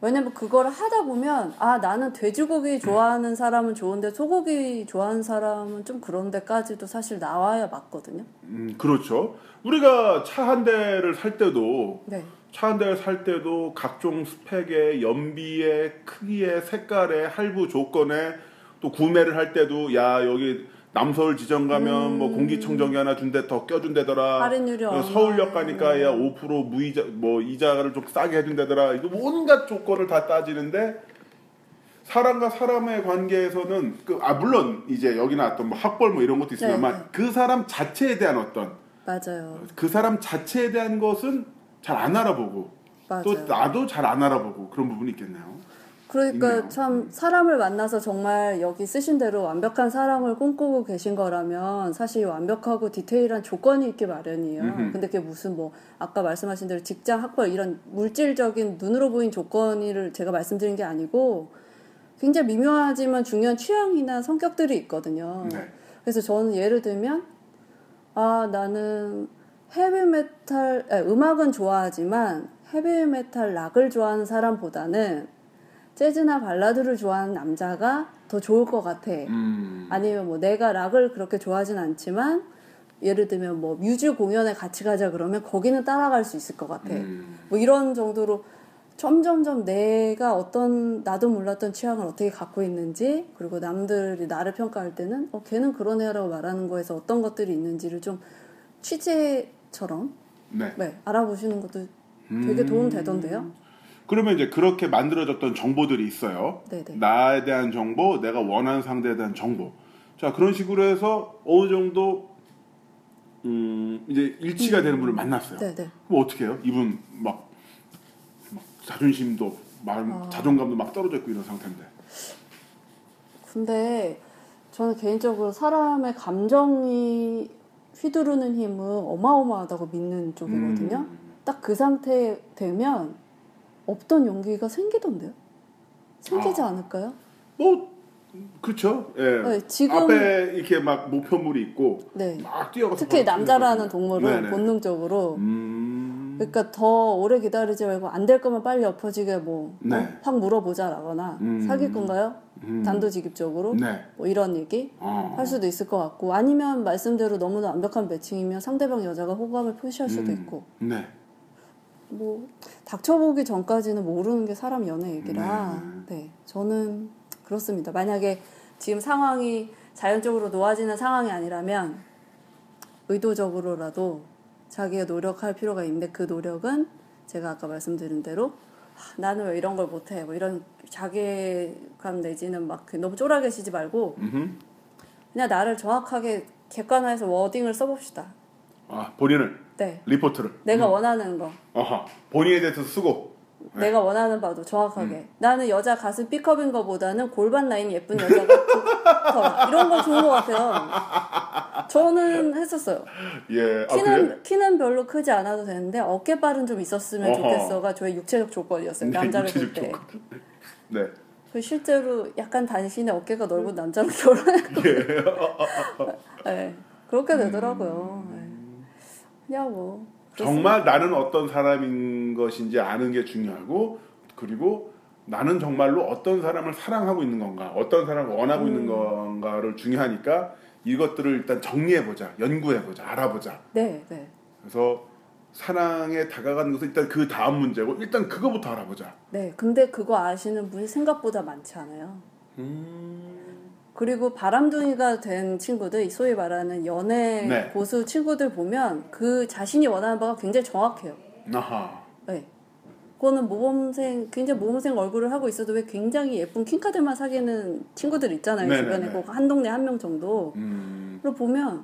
왜냐면 그거를 하다 보면 아 나는 돼지고기 좋아하는 사람은 좋은데 소고기 좋아하는 사람은 좀 그런 데까지도 사실 나와야 맞거든요. 음, 그렇죠. 우리가 차 한 대를 살 때도 네. 차 한 대를 살 때도 각종 스펙에 연비에 크기에 색깔에 할부 조건에 또 구매를 할 때도 야 여기 남서울 지점 가면 뭐 공기청정기 하나 준대 더 껴준대더라. 음. 할인율이. 서울역 가니까 야 5% 무이자 뭐 이자를 좀 싸게 해준대더라. 이거 온갖 조건을 다 따지는데 사람과 사람의 관계에서는 그 아 물론 이제 여기 나왔던 뭐 학벌 뭐 이런 것도 있습니다만 네, 네. 그 사람 자체에 대한 어떤 맞아요. 그 사람 자체에 대한 것은 잘 안 알아보고 맞아요. 또 나도 잘 안 알아보고 그런 부분이 있겠네요. 그러니까 있네요. 참 사람을 만나서 정말 여기 쓰신 대로 완벽한 사람을 꿈꾸고 계신 거라면 사실 완벽하고 디테일한 조건이 있기 마련이에요. 음흠. 근데 그게 무슨 뭐 아까 말씀하신 대로 직장 학벌 이런 물질적인 눈으로 보인 조건을 제가 말씀드린 게 아니고 굉장히 미묘하지만 중요한 취향이나 성격들이 있거든요. 네. 그래서 저는 예를 들면 아 나는 헤비 메탈 아니, 음악은 좋아하지만 헤비 메탈 락을 좋아하는 사람보다는 재즈나 발라드를 좋아하는 남자가 더 좋을 것 같아. 음. 아니면 뭐 내가 락을 그렇게 좋아하진 않지만 예를 들면 뭐 뮤즈 공연에 같이 가자 그러면 거기는 따라갈 수 있을 것 같아. 음. 뭐 이런 정도로 점점점 내가 어떤 나도 몰랐던 취향을 어떻게 갖고 있는지 그리고 남들이 나를 평가할 때는 어 걔는 그런 애라고 말하는 거에서 어떤 것들이 있는지를 좀 취재처럼 네. 네, 알아보시는 것도 되게 도움 되던데요. 그러면 이제 그렇게 만들어졌던 정보들이 있어요. 네네. 나에 대한 정보, 내가 원하는 상대에 대한 정보. 자 그런 식으로 해서 어느 정도 음, 이제 일치가 되는 분을 만났어요. 네네. 그럼 어떻게 해요? 이분 막, 막 자존심도 마음, 아. 자존감도 막 떨어져 있고 이런 상태인데. 근데 저는 개인적으로 사람의 감정이 휘두르는 힘은 어마어마하다고 믿는 쪽이거든요. 음. 딱그 상태 되면 없던 용기가 생기던데요? 생기지 아. 않을까요? 뭐 그렇죠. 예. 네, 지금- 앞에 이렇게 막 목표물이 있고 네. 막 뛰어가서 특히 남자라는. 동물은 네네. 본능적으로 음. 그러니까 더 오래 기다리지 말고 안 될 거면 빨리 엎어지게 뭐 네. 어? 확 물어보자라거나 음. 사귈 건가요? 음. 단도직입적으로 네. 뭐 이런 얘기 어. 할 수도 있을 것 같고 아니면 말씀대로 너무나 완벽한 매칭이면 상대방 여자가 호감을 표시할 수도 음. 있고 네. 뭐 닥쳐보기 전까지는 모르는 게 사람 연애 얘기라. 네 저는 그렇습니다. 만약에 지금 상황이 자연적으로 놓아지는 상황이 아니라면 의도적으로라도 자기가 노력할 필요가 있는데 그 노력은 제가 아까 말씀드린 대로 아, 나는 왜 이런 걸 못해? 뭐 이런 자괴감 내지는 막 너무 쫄아 계시지 말고 음흠. 그냥 나를 정확하게 객관화해서 워딩을 써봅시다 아 본인을 네 리포트를. 내가 원하는 거 아하. 본인에 대해서 쓰고. 네. 내가 원하는 바도 정확하게. 음. 나는 여자 가슴 B컵인 거보다는 골반 라인 예쁜 여자가 좋더라. 이런 거 좋은 것 같아요. 저는 했었어요. 예. 아 그래? 키는, 키는 별로 크지 않아도 되는데 어깨발은 좀 있었으면 어허. 좋겠어가 저의 육체적 조건이었어요. 남자를 볼 때. 조건. 네. 그 실제로 약간 단신에 어깨가 넓은 남자로 결혼했고. 네, 그렇게 되더라고요. 네. 그냥 뭐. 정말 나는 어떤 사람인 것인지 아는 게 중요하고 그리고 나는 정말로 어떤 사람을 사랑하고 있는 건가, 어떤 사람을 원하고 음. 있는 건가를 중요하니까 이것들을 일단 정리해 보자, 연구해 보자, 알아보자. 네, 네. 그래서 사랑에 다가가는 것은 일단 그 다음 문제고 일단 그거부터 알아보자. 네, 근데 그거 아시는 분이 생각보다 많지 않아요. 그리고 바람둥이가 된 친구들, 소위 말하는 연애 네. 고수 친구들 보면 그 자신이 원하는 바가 굉장히 정확해요. 아하. 네. 그거는 모범생, 굉장히 모범생 얼굴을 하고 있어도 왜 굉장히 예쁜 킹카들만 사귀는 친구들 있잖아요. 네네네. 주변에 꼭 한 동네 한 명 정도. 음. 그걸 보면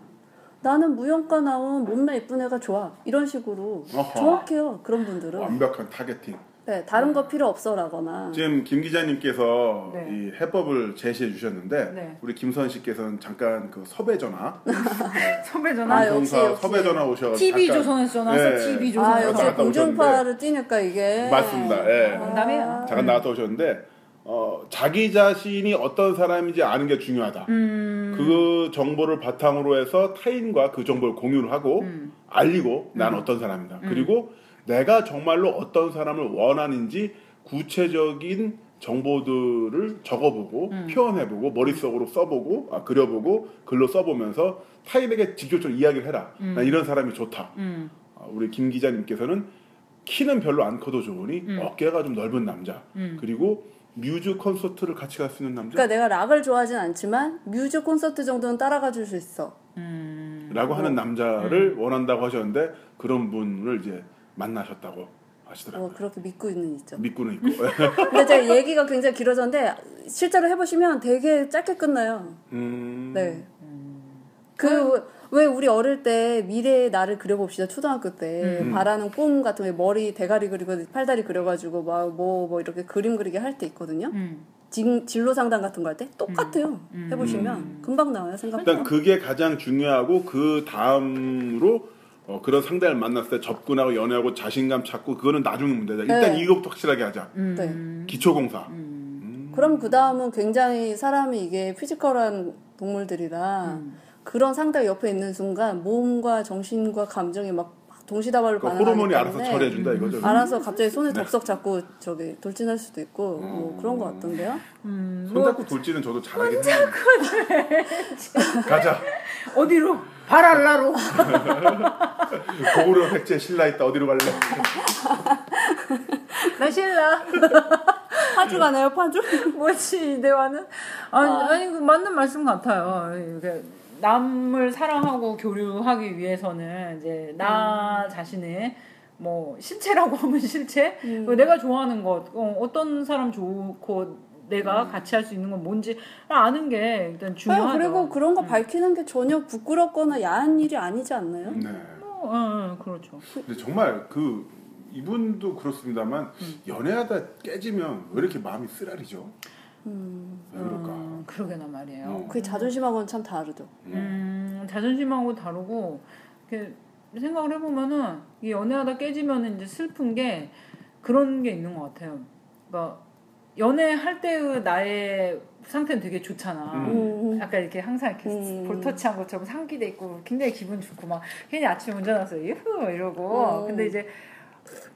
나는 무용과 나온 몸매 예쁜 애가 좋아. 이런 식으로 어허. 정확해요. 그런 분들은. 완벽한 targeting. 네, 다른 거 필요 없어라거나. 지금 김 기자님께서 네. 이 해법을 제시해 주셨는데 네. 우리 김선 씨께서는 잠깐 그 섭외 전화, 선배 전화. 아, 역시, 역시. 섭외 전화 오셔가지고 TV 조선에서 전화해서 네. TV 아, 조선에서 역시 공중파를 뛰니까 이게. 맞습니다. 예. 농담이에요. 잠깐 나갔다 오셨는데 어, 자기 자신이 어떤 사람인지 아는 게 중요하다. 음. 그 정보를 바탕으로 해서 타인과 그 정보를 공유를 하고 음. 알리고 난 어떤 사람이다. 그리고 내가 정말로 어떤 사람을 원하는지 구체적인 정보들을 적어보고 음. 표현해보고 머릿속으로 써보고 아, 그려보고 글로 써보면서 타인에게 직접적으로 이야기를 해라. 난 이런 사람이 좋다. 음. 아, 우리 김 기자님께서는 키는 별로 안 커도 좋으니 어깨가 좀 넓은 남자 음. 그리고 뮤즈 콘서트를 같이 갈 수 있는 남자 그러니까 내가 락을 좋아하진 않지만 뮤즈 콘서트 정도는 따라가 줄 수 있어. 음. 라고 하는 남자를 원한다고 하셨는데 그런 분을 이제 만나셨다고 하시더라고요. 어, 그렇게 믿고 있는 있죠. 믿고는 있고. 근데 제가 얘기가 굉장히 길어졌는데 실제로 해보시면 되게 짧게 끝나요. 음, 네. 그왜 우리 어릴 때 미래의 나를 그려봅시다 초등학교 때 음. 바라는 꿈 같은 거 머리 대가리 그리고 팔다리 그려가지고 막뭐뭐 이렇게 그림 그리기 할때 있거든요. 음. 진, 진로 상담 같은 거 할 때 똑같아요. 해보시면 금방 나와요 생각보다. 일단 그게 가장 중요하고 그 다음으로 어, 그런 상대를 만났을 때 접근하고 연애하고 자신감 찾고 그거는 나중에 문제다. 일단 네. 이것부터 확실하게 하자. 네. 기초공사. 그럼 그 다음은 굉장히 사람이 이게 피지컬한 동물들이라 음. 그런 상대 옆에 있는 순간 몸과 정신과 감정이 막 동시다발로 그 반응하기 호르몬이 알아서 처리해준다 이거죠. 알아서 갑자기 손에 네. 덥석 잡고 저기 돌진할 수도 있고 뭐 그런 거 같던데요. 음. 손잡고 돌지는 저도 잘하긴 했는데. 가자. 어디로? 바랄라로. 고구려 백제 신라 있다 어디로 갈래? 나 신라. 파주 가나요 파주? 뭐지 이 대화는? 아니, 아니 그 맞는 말씀 같아요. 이게 남을 사랑하고 교류하기 위해서는 이제 나 자신의 뭐 실체라고 하면 실체, 음. 그 내가 좋아하는 것, 어, 떤 사람 좋고 내가 같이 할 수 있는 건 뭔지 아는 게 일단 중요하죠. 아, 그리고 그런 거 밝히는 게 전혀 부끄럽거나 야한 일이 아니지 않나요? 네. 어, 어, 그렇죠. 근데 정말 그 이분도 그렇습니다만 연애하다 깨지면 왜 이렇게 마음이 쓰라리죠? 왜 그럴까? 음, 그러게나 말이에요. 어. 그게 자존심하고는 참 다르죠. 음, 자존심하고 다르고 이렇게 생각을 해보면은 이 연애하다 깨지면은 이제 슬픈 게 그런 게 있는 것 같아요. 그러니까 연애할 때의 나의 상태는 되게 좋잖아. 음. 약간 이렇게 항상 이렇게 음. 볼터치한 것처럼 상기돼 있고 굉장히 기분 좋고 막 괜히 아침에 운전해서 유후 이러고 음. 근데 이제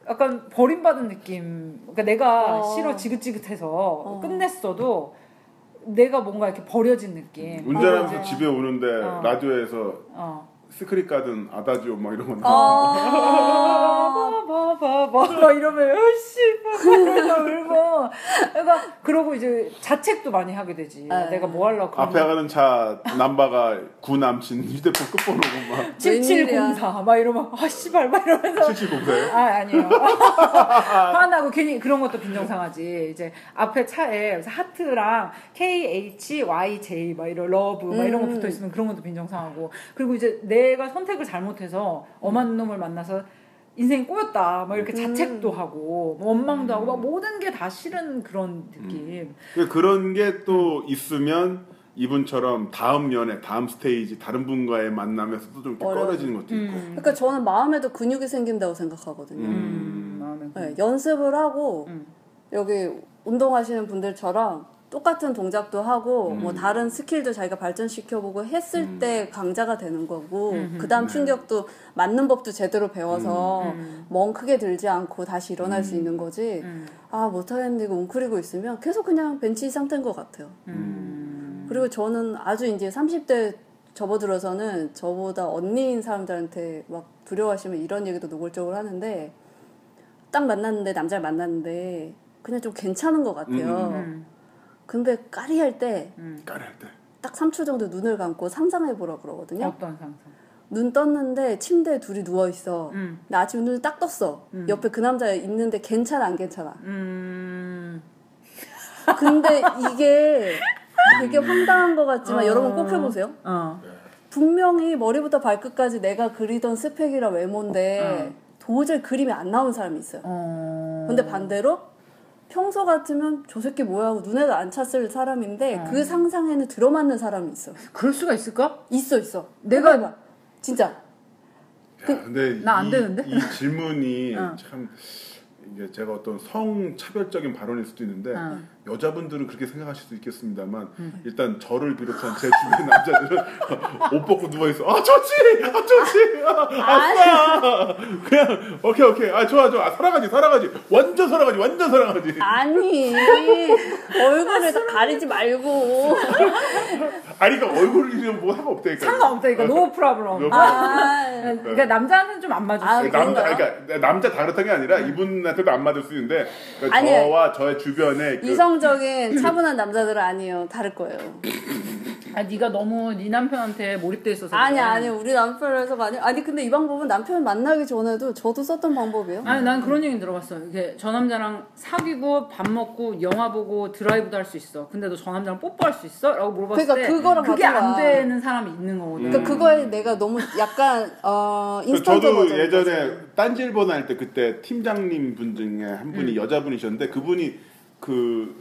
약간 버림받은 느낌. 그러니까 내가 어. 싫어 지긋지긋해서 끝냈어도 내가 뭔가 이렇게 버려진 느낌. 운전하면서 이제- 집에 오는데 어. 라디오에서 어. Secret Garden 아다지오 막 이런 거. 어. 나오고 봐봐봐봐. 이러면 으씨 이러면서 울고 그러니까 그러고 이제 자책도 많이 하게 되지. 네. 내가 뭐 하려고 앞에 가는 차 남바가 구 남친 휴대폰 끝번호고 막. 7704 막 이러면 아 씨발 막 이러면서. 7704예요? 아 아니에요. 화나고 괜히 그런 것도 빈정상하지. 이제 앞에 차에 그래서 하트랑 K H Y J 막 이런 love 막 이런 거 음. 붙어 있으면 그런 것도 빈정상하고. 그리고 이제 내가 선택을 잘못해서 엄한 놈을 만나서 인생 꼬였다 막 이렇게 자책도 하고 뭐 원망도 하고 막 모든 게 다 싫은 그런 느낌 그 그런 게 또 있으면 이분처럼 다음 연애, 다음 스테이지, 다른 분과의 만남에서도 좀. 꺼려지는 것도 있고. 그러니까 저는 마음에도 근육이 생긴다고 생각하거든요. 음, 마음에 네, 연습을 하고 음. 여기 운동하시는 분들처럼 똑같은 동작도 하고 음. 뭐 다른 스킬도 자기가 발전시켜보고 했을 음. 때 강자가 되는 거고 음. 그 다음 네. 충격도 맞는 법도 제대로 배워서 음. 멍 크게 들지 않고 다시 일어날 수 음. 있는 거지 음, 아 못하겠는데 이거 웅크리고 있으면 계속 그냥 벤치 상태인 것 같아요 음. 그리고 저는 아주 이제 30대 접어들어서는 저보다 언니인 사람들한테 막 두려워하시면 이런 얘기도 노골적으로 하는데 딱 만났는데 남자를 만났는데 그냥 좀 괜찮은 것 같아요. 음. 근데 까리할 때딱 까리할 때. 3초 정도 눈을 감고 상상해 보라 그러거든요. 어떤 상상 눈 떴는데 침대에 둘이 누워 있어. 음. 나 아침에 눈을 딱 떴어. 옆에 그 남자 있는데 괜찮아 안 괜찮아? 음. 근데 이게 되게 황당한 것 같지만 어. 여러분 꼭 해보세요. 어. 분명히 머리부터 발끝까지 내가 그리던 스펙이라 외모인데 도저히 그림이 안 나오는 사람이 있어요. 어. 근데 반대로 평소 같으면 저 새끼 뭐야 하고 눈에도 안 찼을 사람인데 그 상상에는 들어맞는 사람이 있어. 그럴 수가 있을까? 있어 있어. 내가- 해봐. 진짜 야, 근데 나안 이, 되는데? 이 질문이 어. 참 이게 제가 어떤 성 차별적인 발언일 수도 있는데 어. 여자분들은 그렇게 생각하실 수 있겠습니다만 음. 일단 저를 비롯한 제 주변 남자들은 옷 벗고 누워 있어. 아 좋지, 아 좋지, 아, 아싸. 그냥 오케이 오케이, 아 좋아 좋아, 아, 사랑하지 사랑하지, 완전 사랑하지, 완전 사랑하지. 아니 얼굴을 다 가리지 말고 아니 그러니까 얼굴이면 뭐 상관없다니까. 상관없다니까 no problem. 아 그러니까 남자는 좀 안 맞을 아, 수 있어. 남자? 그러니까 남자 다 그렇다는 게 아니라 이분한테도 안 맞을 수 있는데 그러니까 저와 저의 주변에 그 이성 적인 차분한 남자들은 아니에요 다를 거예요 아 네가 너무 네 남편한테 몰입돼 있어서. 아니 그래. 아니 우리 남편에서가 아니 아니 근데 이 방법은 남편 만나기 전에도 저도 썼던 방법이에요 아니 난 그런 얘기 들어봤어. 이게 저 남자랑 사귀고 밥 먹고 영화 보고 드라이브도 할 수 있어. 근데 너 저 남자랑 뽀뽀할 수 있어? 라고 물어봤을 그러니까 때 그거랑 그게 안. 되는 사람이 있는 거거든. 그러니까 그거에 내가 너무 약간 어 인스턴트 저도 예전에 딴질본 할때 그때 팀장님 분 중에 한 음. 분이 여자분이셨는데 그분이 그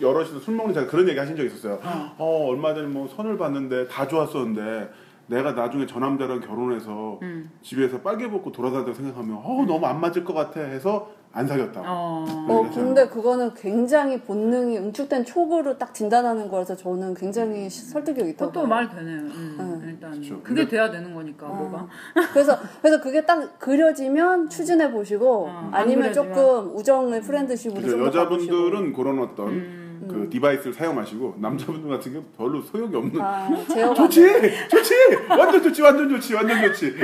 여럿이서 술 먹는 자리 그런 얘기 하신 적이 있었어요. 어 얼마 전에 뭐 선을 봤는데 다 좋았었는데 내가 나중에 저 남자랑 결혼해서 음. 집에서 빨개 벗고 돌아다닌다고 생각하면 어 너무 안 맞을 것 같아 해서 안 사귀었다. 어. 어 근데 그거는 굉장히 본능이 응축된 촉으로 딱 진단하는 거라서 저는 굉장히 시- 설득력 있다고 그것도. 말 되네요. 음, 일단 그쵸. 그게 근데- 돼야 되는 거니까 뭐가. 그래서 그래서 그게 딱 그려지면 추진해 보시고 어, 안 아니면. 조금 우정의 friendship으로 그죠. 가보시고. 여자분들은 그런 어떤 음. 그 device를 사용하시고 남자분들 같은 경우 별로 소용이 없는 아, 좋지 좋지 완전 좋지 완전 좋지 완전 좋지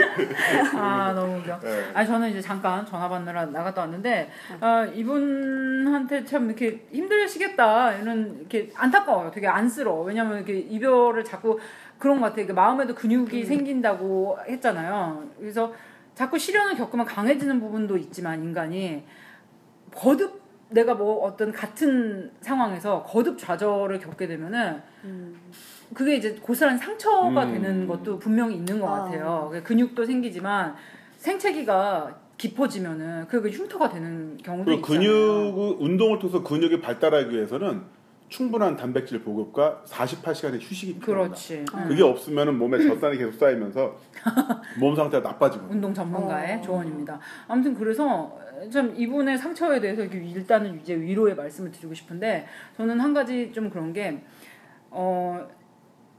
아 너무 웃겨. 네. 아니 저는 이제 잠깐 전화 받느라 나갔다 왔는데 아, 이분한테 참 이렇게 힘드시겠다 이런 이렇게 안타까워요. 되게 안쓰러워. 왜냐면 이렇게 이별을 자꾸 그런 것 같아요. 마음에도 근육이 생긴다고 했잖아요. 그래서 자꾸 시련을 겪으면 강해지는 부분도 있지만 인간이 거듭 내가 뭐 어떤 같은 상황에서 거듭 좌절을 겪게 되면은 그게 이제 고스란히 상처가 음. 되는 것도 분명히 있는 것 아. 같아요. 근육도 생기지만 생체기가 깊어지면은 그게 흉터가 되는 경우도 있잖아요. 근육 운동을 통해서 근육이 발달하기 위해서는 충분한 단백질 보급과 48시간의 휴식이 필요합니다. 그렇지. 그게 없으면 몸에 젖산이 계속 쌓이면서 몸 상태가 나빠지거든요. 운동 전문가의 어. 조언입니다. 아무튼 그래서 참 이분의 상처에 대해서 일단은 이제 위로의 말씀을 드리고 싶은데 저는 한 가지 좀 그런 게 어,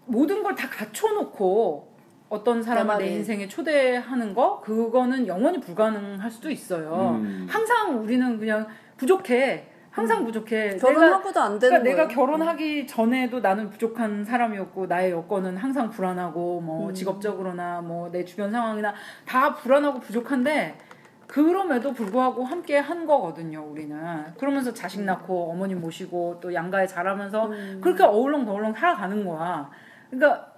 모든 걸 다 갖춰놓고 어떤 사람을 내 말이. 인생에 초대하는 거 그거는 영원히 불가능할 수도 있어요. 음. 항상 우리는 그냥 부족해. 항상 부족해. 내가 결혼하고도 안 되는 그러니까 내가 거예요. 결혼하기 전에도 나는 부족한 사람이었고 나의 여건은 항상 불안하고 뭐 음. 직업적으로나 뭐 내 주변 상황이나 다 불안하고 부족한데 그럼에도 불구하고 함께 한 거거든요 우리는 그러면서 자식 낳고 어머님 모시고 또 양가에 자라면서 음. 그렇게 어울렁더울렁 살아가는 거야 그러니까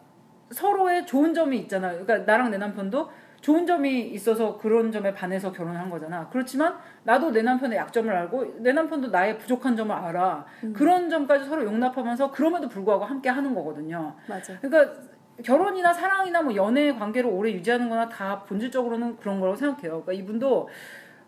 서로의 좋은 점이 있잖아요 그러니까 나랑 내 남편도 좋은 점이 있어서 그런 점에 반해서 결혼한 거잖아. 그렇지만 나도 내 남편의 약점을 알고 내 남편도 나의 부족한 점을 알아. 그런 점까지 서로 용납하면서 그럼에도 불구하고 함께 하는 거거든요. 맞아. 그러니까 결혼이나 사랑이나 뭐 연애 관계를 오래 유지하는 거나 다 본질적으로는 그런 거라고 생각해요. 그러니까 이분도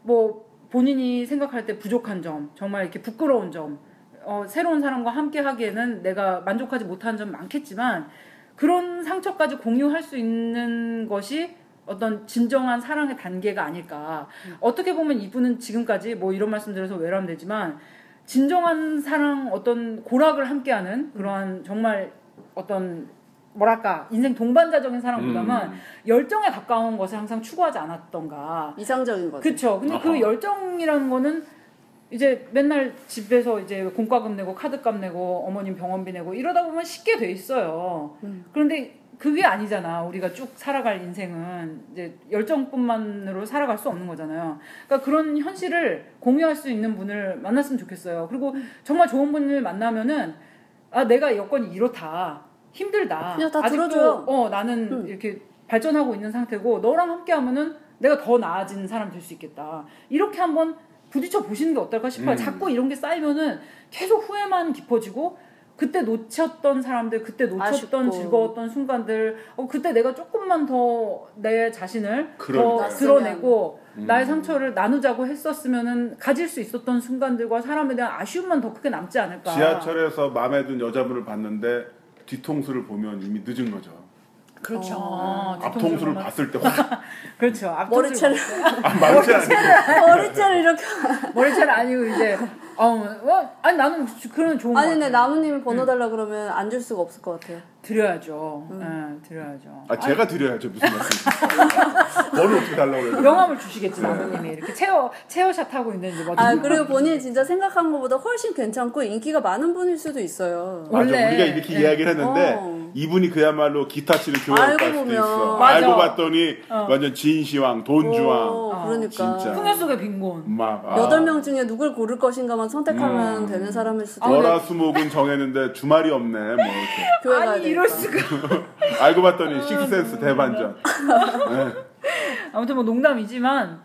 뭐 본인이 생각할 때 부족한 점, 정말 이렇게 부끄러운 점, 어, 새로운 사람과 함께 하기에는 내가 만족하지 못한 점 많겠지만 그런 상처까지 공유할 수 있는 것이 어떤 진정한 사랑의 단계가 아닐까. 어떻게 보면 이분은 지금까지 뭐 이런 말씀 드려서 외람되지만 진정한 사랑 어떤 고락을 함께하는 그러한 정말 어떤 뭐랄까 인생 동반자적인 사랑보다는 음. 열정에 가까운 것을 항상 추구하지 않았던가. 이상적인 거죠. 그쵸. 근데 그 아하. 열정이라는 거는 이제 맨날 집에서 이제 공과금 내고 카드값 내고 어머님 병원비 내고 이러다 보면 쉽게 돼 있어요. 음. 그런데 그게 아니잖아. 우리가 쭉 살아갈 인생은 이제 열정뿐만으로 살아갈 수 없는 거잖아요. 그러니까 그런 현실을 공유할 수 있는 분을 만났으면 좋겠어요. 그리고 정말 좋은 분을 만나면은 아 내가 여건이 이렇다. 힘들다. 그냥 다 아직도 들어줘요. 어 나는 음. 이렇게 발전하고 있는 상태고 너랑 함께하면은 내가 더 나아진 사람 될 수 있겠다. 이렇게 한번 부딪혀 보시는 게 어떨까 싶어요. 음. 자꾸 이런 게 쌓이면은 계속 후회만 깊어지고 그때 놓쳤던 사람들, 그때 놓쳤던 아쉽고. 즐거웠던 순간들, 어, 그때 내가 조금만 더 내 자신을 그러니까. 더 드러내고 음. 나의 상처를 나누자고 했었으면은 가질 수 있었던 순간들과 사람에 대한 아쉬움만 더 크게 남지 않을까. 지하철에서 마음에 든 여자분을 봤는데 뒤통수를 보면 이미 늦은 거죠. 그렇죠. 어. 앞통수를 보면- 봤을 때 확- 그렇죠. 앞통수를 머리채를 아, 말지 않고 머리채를 이렇게 머리채는 아니고 이제 어, 어 아니 나는 그런 좋은 거 아니 근데 같아요. 나무님이 번호 달라 그러면 안 줄 수가 없을 것 같아요. 드려야죠. 음. 예, 드려야죠. 아 제가 드려야죠 무슨 말씀? 뭐를 어떻게 달라고 그래요? 영감을 주시겠지 나무님이 이렇게 체어 체어샷 하고 있는 이제 뭐아 그리고 본인이 진짜 생각한 것보다 훨씬 괜찮고 인기가 많은 분일 수도 있어요. 맞아 원래, 우리가 이렇게 예. 이야기를 했는데 어. 이분이 그야말로 기타 치는 교회를 알고 갈 수도 보면. 있어. 맞아. 알고 봤더니 어. 완전 진시황, 돈주황. 어, 그러니까 진짜. 풍요 속의 빈곤. 막 아. 여덟 명 중에 누굴 고를 것인가만 선택하면 음. 되는 사람일 수도 아, 있고 월화수목은 정했는데 주말이 없네. 뭐 이렇게. 교회 가야 아니 돼. 이럴 수가. 알고 봤더니 식스센스 대반전. 네. 아무튼 뭐 농담이지만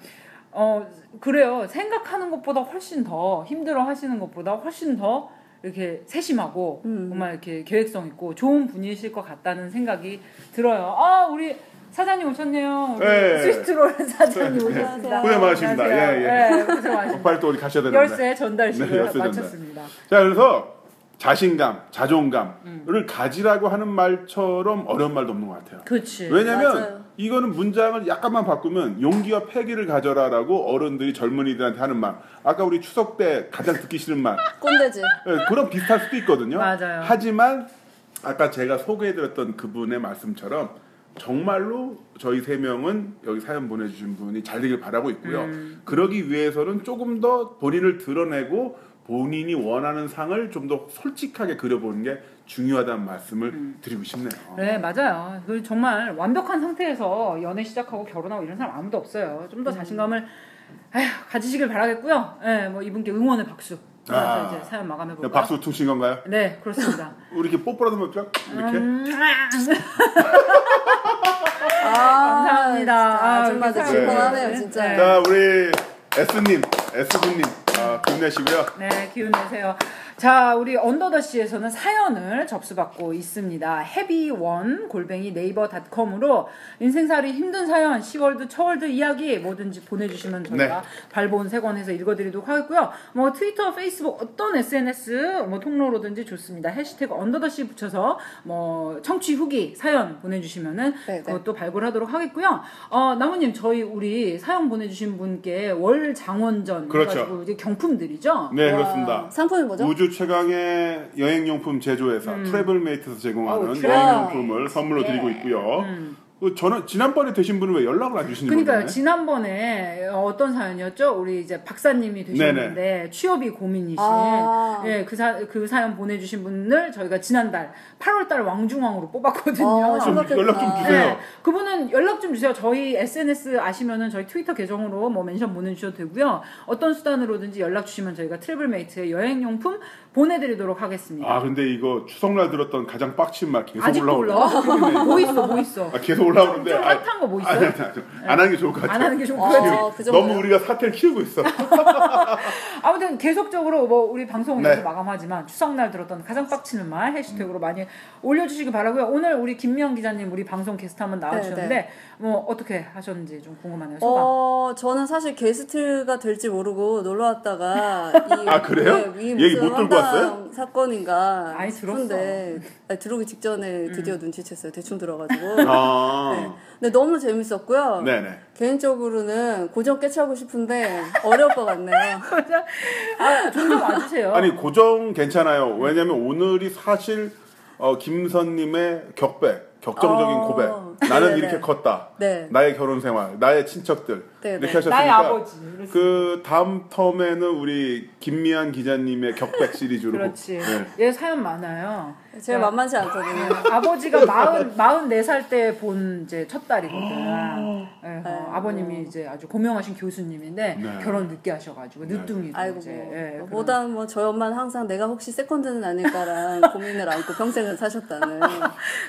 어 그래요. 생각하는 것보다 훨씬 더 힘들어 하시는 것보다 훨씬 더 이렇게 세심하고 음. 정말 이렇게 계획성 있고 좋은 분이실 것 같다는 생각이 들어요. 아 우리 사장님 오셨네요. 우리 네. 스위트롤 사장님 네. 오셨습니다. 고생 많으십니다. 안녕하세요. 예, 예. 네, 고생 많으십니다. 빨리 또 어디 가셔야 되는데. 열쇠 전달식을 네, 열쇠 전달. 마쳤습니다. 자, 그래서 자신감, 자존감을 음. 가지라고 하는 말처럼 어려운 말도 없는 것 같아요. 그렇지. 왜냐면 맞아요. 이거는 문장을 약간만 바꾸면 용기와 패기를 가져라라고 어른들이 젊은이들한테 하는 말. 아까 우리 추석 때 가장 듣기 싫은 말. 꼰대지. 예, 그런 비슷할 수도 있거든요. 맞아요. 하지만 아까 제가 소개해드렸던 그분의 말씀처럼 정말로 저희 세 명은 여기 사연 보내주신 분이 잘 되길 바라고 있고요. 음. 그러기 위해서는 조금 더 본인을 드러내고 본인이 원하는 상을 좀 더 솔직하게 그려보는 게 중요하다는 말씀을 음. 드리고 싶네요. 네 맞아요. 그 정말 완벽한 상태에서 연애 시작하고 결혼하고 이런 사람 아무도 없어요. 좀 음. 더 자신감을 에휴, 가지시길 바라겠고요. 네, 뭐 이분께 응원의 박수. 그러면서 아. 이제 사연 마감해 볼까요? 박수 투신 건가요? 네 그렇습니다. 우리 이렇게 뽀뽀라도 먹죠? 이렇게? 음, 아, 감사합니다. 진짜 아, 아줌마들 이렇게 심쿵하네요 사연을. 진짜. 네. 자, 우리 S님, S군님, 아, 힘내시고요. 네, 기운 내세요. 자, 우리 언더더시에서는 사연을 접수받고 있습니다. 해비원 골뱅이 네이버닷컴으로 인생살이 힘든 사연, 시월드, 처월드 이야기 뭐든지 보내주시면 저희가 네. 발본색원해서 읽어드리도록 하겠고요. 뭐 트위터, 페이스북 어떤 SNS 뭐 통로로든지 좋습니다. 해시태그 언더더시 붙여서 뭐 청취 후기 사연 보내주시면은 네, 네. 그것도 발굴하도록 하겠고요. 어, 나무님 저희 우리 사연 보내주신 분께 월 장원전 그렇죠. 해가지고 이제 경품들이죠. 네, 와, 그렇습니다. 상품이 뭐죠? 우주 최강의 여행용품 제조회사 트래블메이트에서 제공하는 어우, 여행용품을 선물로 예. 드리고 있고요. 음. 그 저는 지난번에 되신 분은 왜 연락을 안 주시는 그러니까요. 지난번에 어떤 사연이었죠? 우리 이제 박사님이 되셨는데 취업이 고민이신 아. 예, 그, 사, 그 사연 보내주신 분을 저희가 지난달 8월달 왕중왕으로 뽑았거든요. 아, 좀. 연락 좀 주세요. 네, 그분은 연락 좀 주세요. 저희 SNS 아시면은 저희 트위터 계정으로 뭐 mention 보내주셔도 되고요. 어떤 수단으로든지 연락 주시면 저희가 트래블메이트의 여행용품 보내드리도록 하겠습니다. 아 근데 이거 추석날 들었던 가장 빡친 말 계속 아직도 올라오네. 올라와? 뭐 있어, 뭐 있어? 아, 계속 올라오는데 좀 아, 핫한 거 뭐 있어요? 아니, 아니, 아니, 안 하는 게 좋을 것 같아요. 안 하는 게좀 어, 그렇지. 그 정도요? 너무 우리가 사태를 키우고 있어. 아무튼 계속적으로 뭐 우리 방송을 네. 마감하지만 추석날 들었던 가장 빡치는 말 해시태그로 많이 올려주시기 바라고요. 오늘 우리 김미영 기자님 우리 방송 게스트 한번 나와주셨는데 네, 뭐 어떻게 하셨는지 좀 궁금하네요. 소감. 어, 저는 사실 게스트가 될지 모르고 놀러 왔다가 이 아, 그래요? 네, 이 얘기 무슨 못 들고 왔어요? 황당한 사건인가 아니, 아니, 들어오기 직전에 드디어 음. 눈치챘어요. 대충 들어가지고. 아, 네. 근데 너무 재밌었고요. 네네. 개인적으로는 고정 깨차고 싶은데 어려울 것 같네요. 아, 종종 와주세요. 아니 고정 괜찮아요. 왜냐면 오늘이 사실 어, 김선님의 격배, 격정적인 어, 고백. 나는 네네네. 이렇게 컸다. 네. 나의 결혼 생활, 나의 친척들 네네. 이렇게 하셨으니까 나의 아버지. 이랬습니다. 그 다음 텀에는 우리 김미안 기자님의 격백 시리즈로 그렇지. 네. 얘 사연 많아요. 제가 만만치 않거든요. 아버지가 마흔 마흔 네 살 때 본 이제 첫 딸이거든. 예, 어. 아버님이 이제 아주 고명하신 교수님인데 네. 결혼 늦게 하셔가지고 늦둥이로 아이고 이제. 뭐, 예, 보다 뭐 저희 엄마는 항상 내가 혹시 세컨드는 아닐까라는 고민을 안고 평생을 사셨다는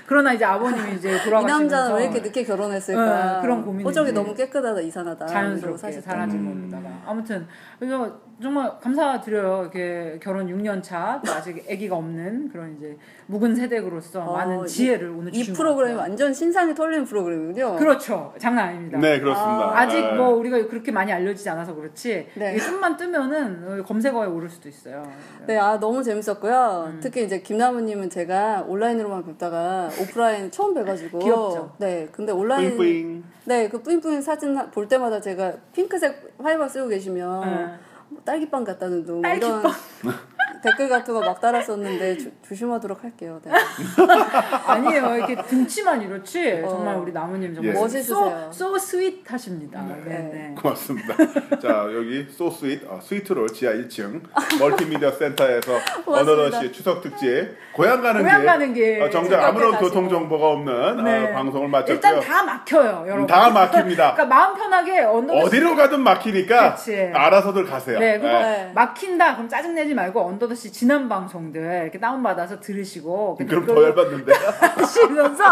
그러나 이제 아버님이 이제 이 돌아가시면서 남자는 왜 이렇게 늦게 결혼했을까 네, 그런 고민이 호적이 너무 깨끗하다 이상하다 자연스럽게 사셨다. 사라진 음. 겁니다. 아무튼 그래서 정말 감사드려요. 이렇게 결혼 6년 차, 또 아직 아기가 없는 그런 이제 묵은 세댁으로서 어, 많은 이- 지혜를 오늘 이 주신 것 프로그램이 같아요. 완전 신상이 털리는 프로그램이군요. 그렇죠. 장난 아닙니다. 네, 그렇습니다. 아직 네. 뭐 우리가 그렇게 많이 알려지지 않아서 그렇지 네. 이게 좀만 뜨면은 검색어에 오를 수도 있어요. 네, 아 너무 재밌었고요. 음. 특히 이제 김나무님은 제가 온라인으로만 뵙다가 오프라인 처음 뵈가지고 귀엽죠? 네, 근데 온라인 뿌잉뿌잉. 네, 그 뿌잉뿌잉 사진 볼 때마다 제가 핑크색 화이바 쓰고 계시면 네. 뭐 딸기빵 같다는 둥 딸기빵. 이런 댓글 같은 거 막 달았었는데 조, 조심하도록 할게요. 네. 아니에요. 이렇게 등치만 이렇지 어. 정말 우리 나무님 정말 예. 멋있으세요. so, so sweet 하십니다. 네. 네. 네. 고맙습니다. 자 여기 so sweet 어, 스위트롤 지하 1층 멀티미디어 센터에서 씨의 추석 특집 고향 가는 고향 길, 가는 길. 어, 정작 아무런 가시고. 교통 정보가 없는 네. 어, 방송을 마쳤고요. 일단 다 막혀요, 여러분. 다 막힙니다. 그러니까 마음 편하게 언더 어디로 가든 막히니까 그치. 알아서들 가세요. 네, 그리고 네. 막힌다 그럼 짜증 내지 말고 언더 더씨 지난 방송들 이렇게 다운 받아서 들으시고 그럼 더 열받는데. 하시면서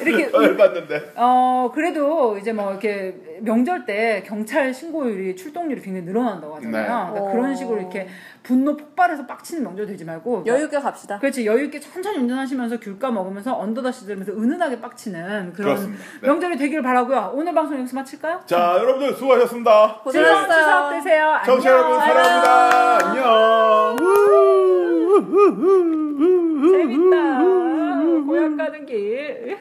이렇게 더 열받는데. 어 그래도 이제 뭐 이렇게 명절 때 경찰 신고율이 출동률이 굉장히 늘어난다고 하잖아요. 네. 그러니까 오. 그런 식으로 이렇게 분노 폭발해서 빡치는 명절 되지 말고 여유 있게 갑시다. 그렇지 여유 있게 천천히 운전하시면서 귤까 먹으면서 언더더시 들으면서 은은하게 빡치는 그런 그렇습니다. 네. 명절이 되기를 바라고요. 오늘 방송 여기서 마칠까요? 자 여러분들 수고하셨습니다. 즐거운. 추석 되세요. 청취자 여러분 안녕. 사랑합니다. 안녕. 재밌다. 고향 가는 길.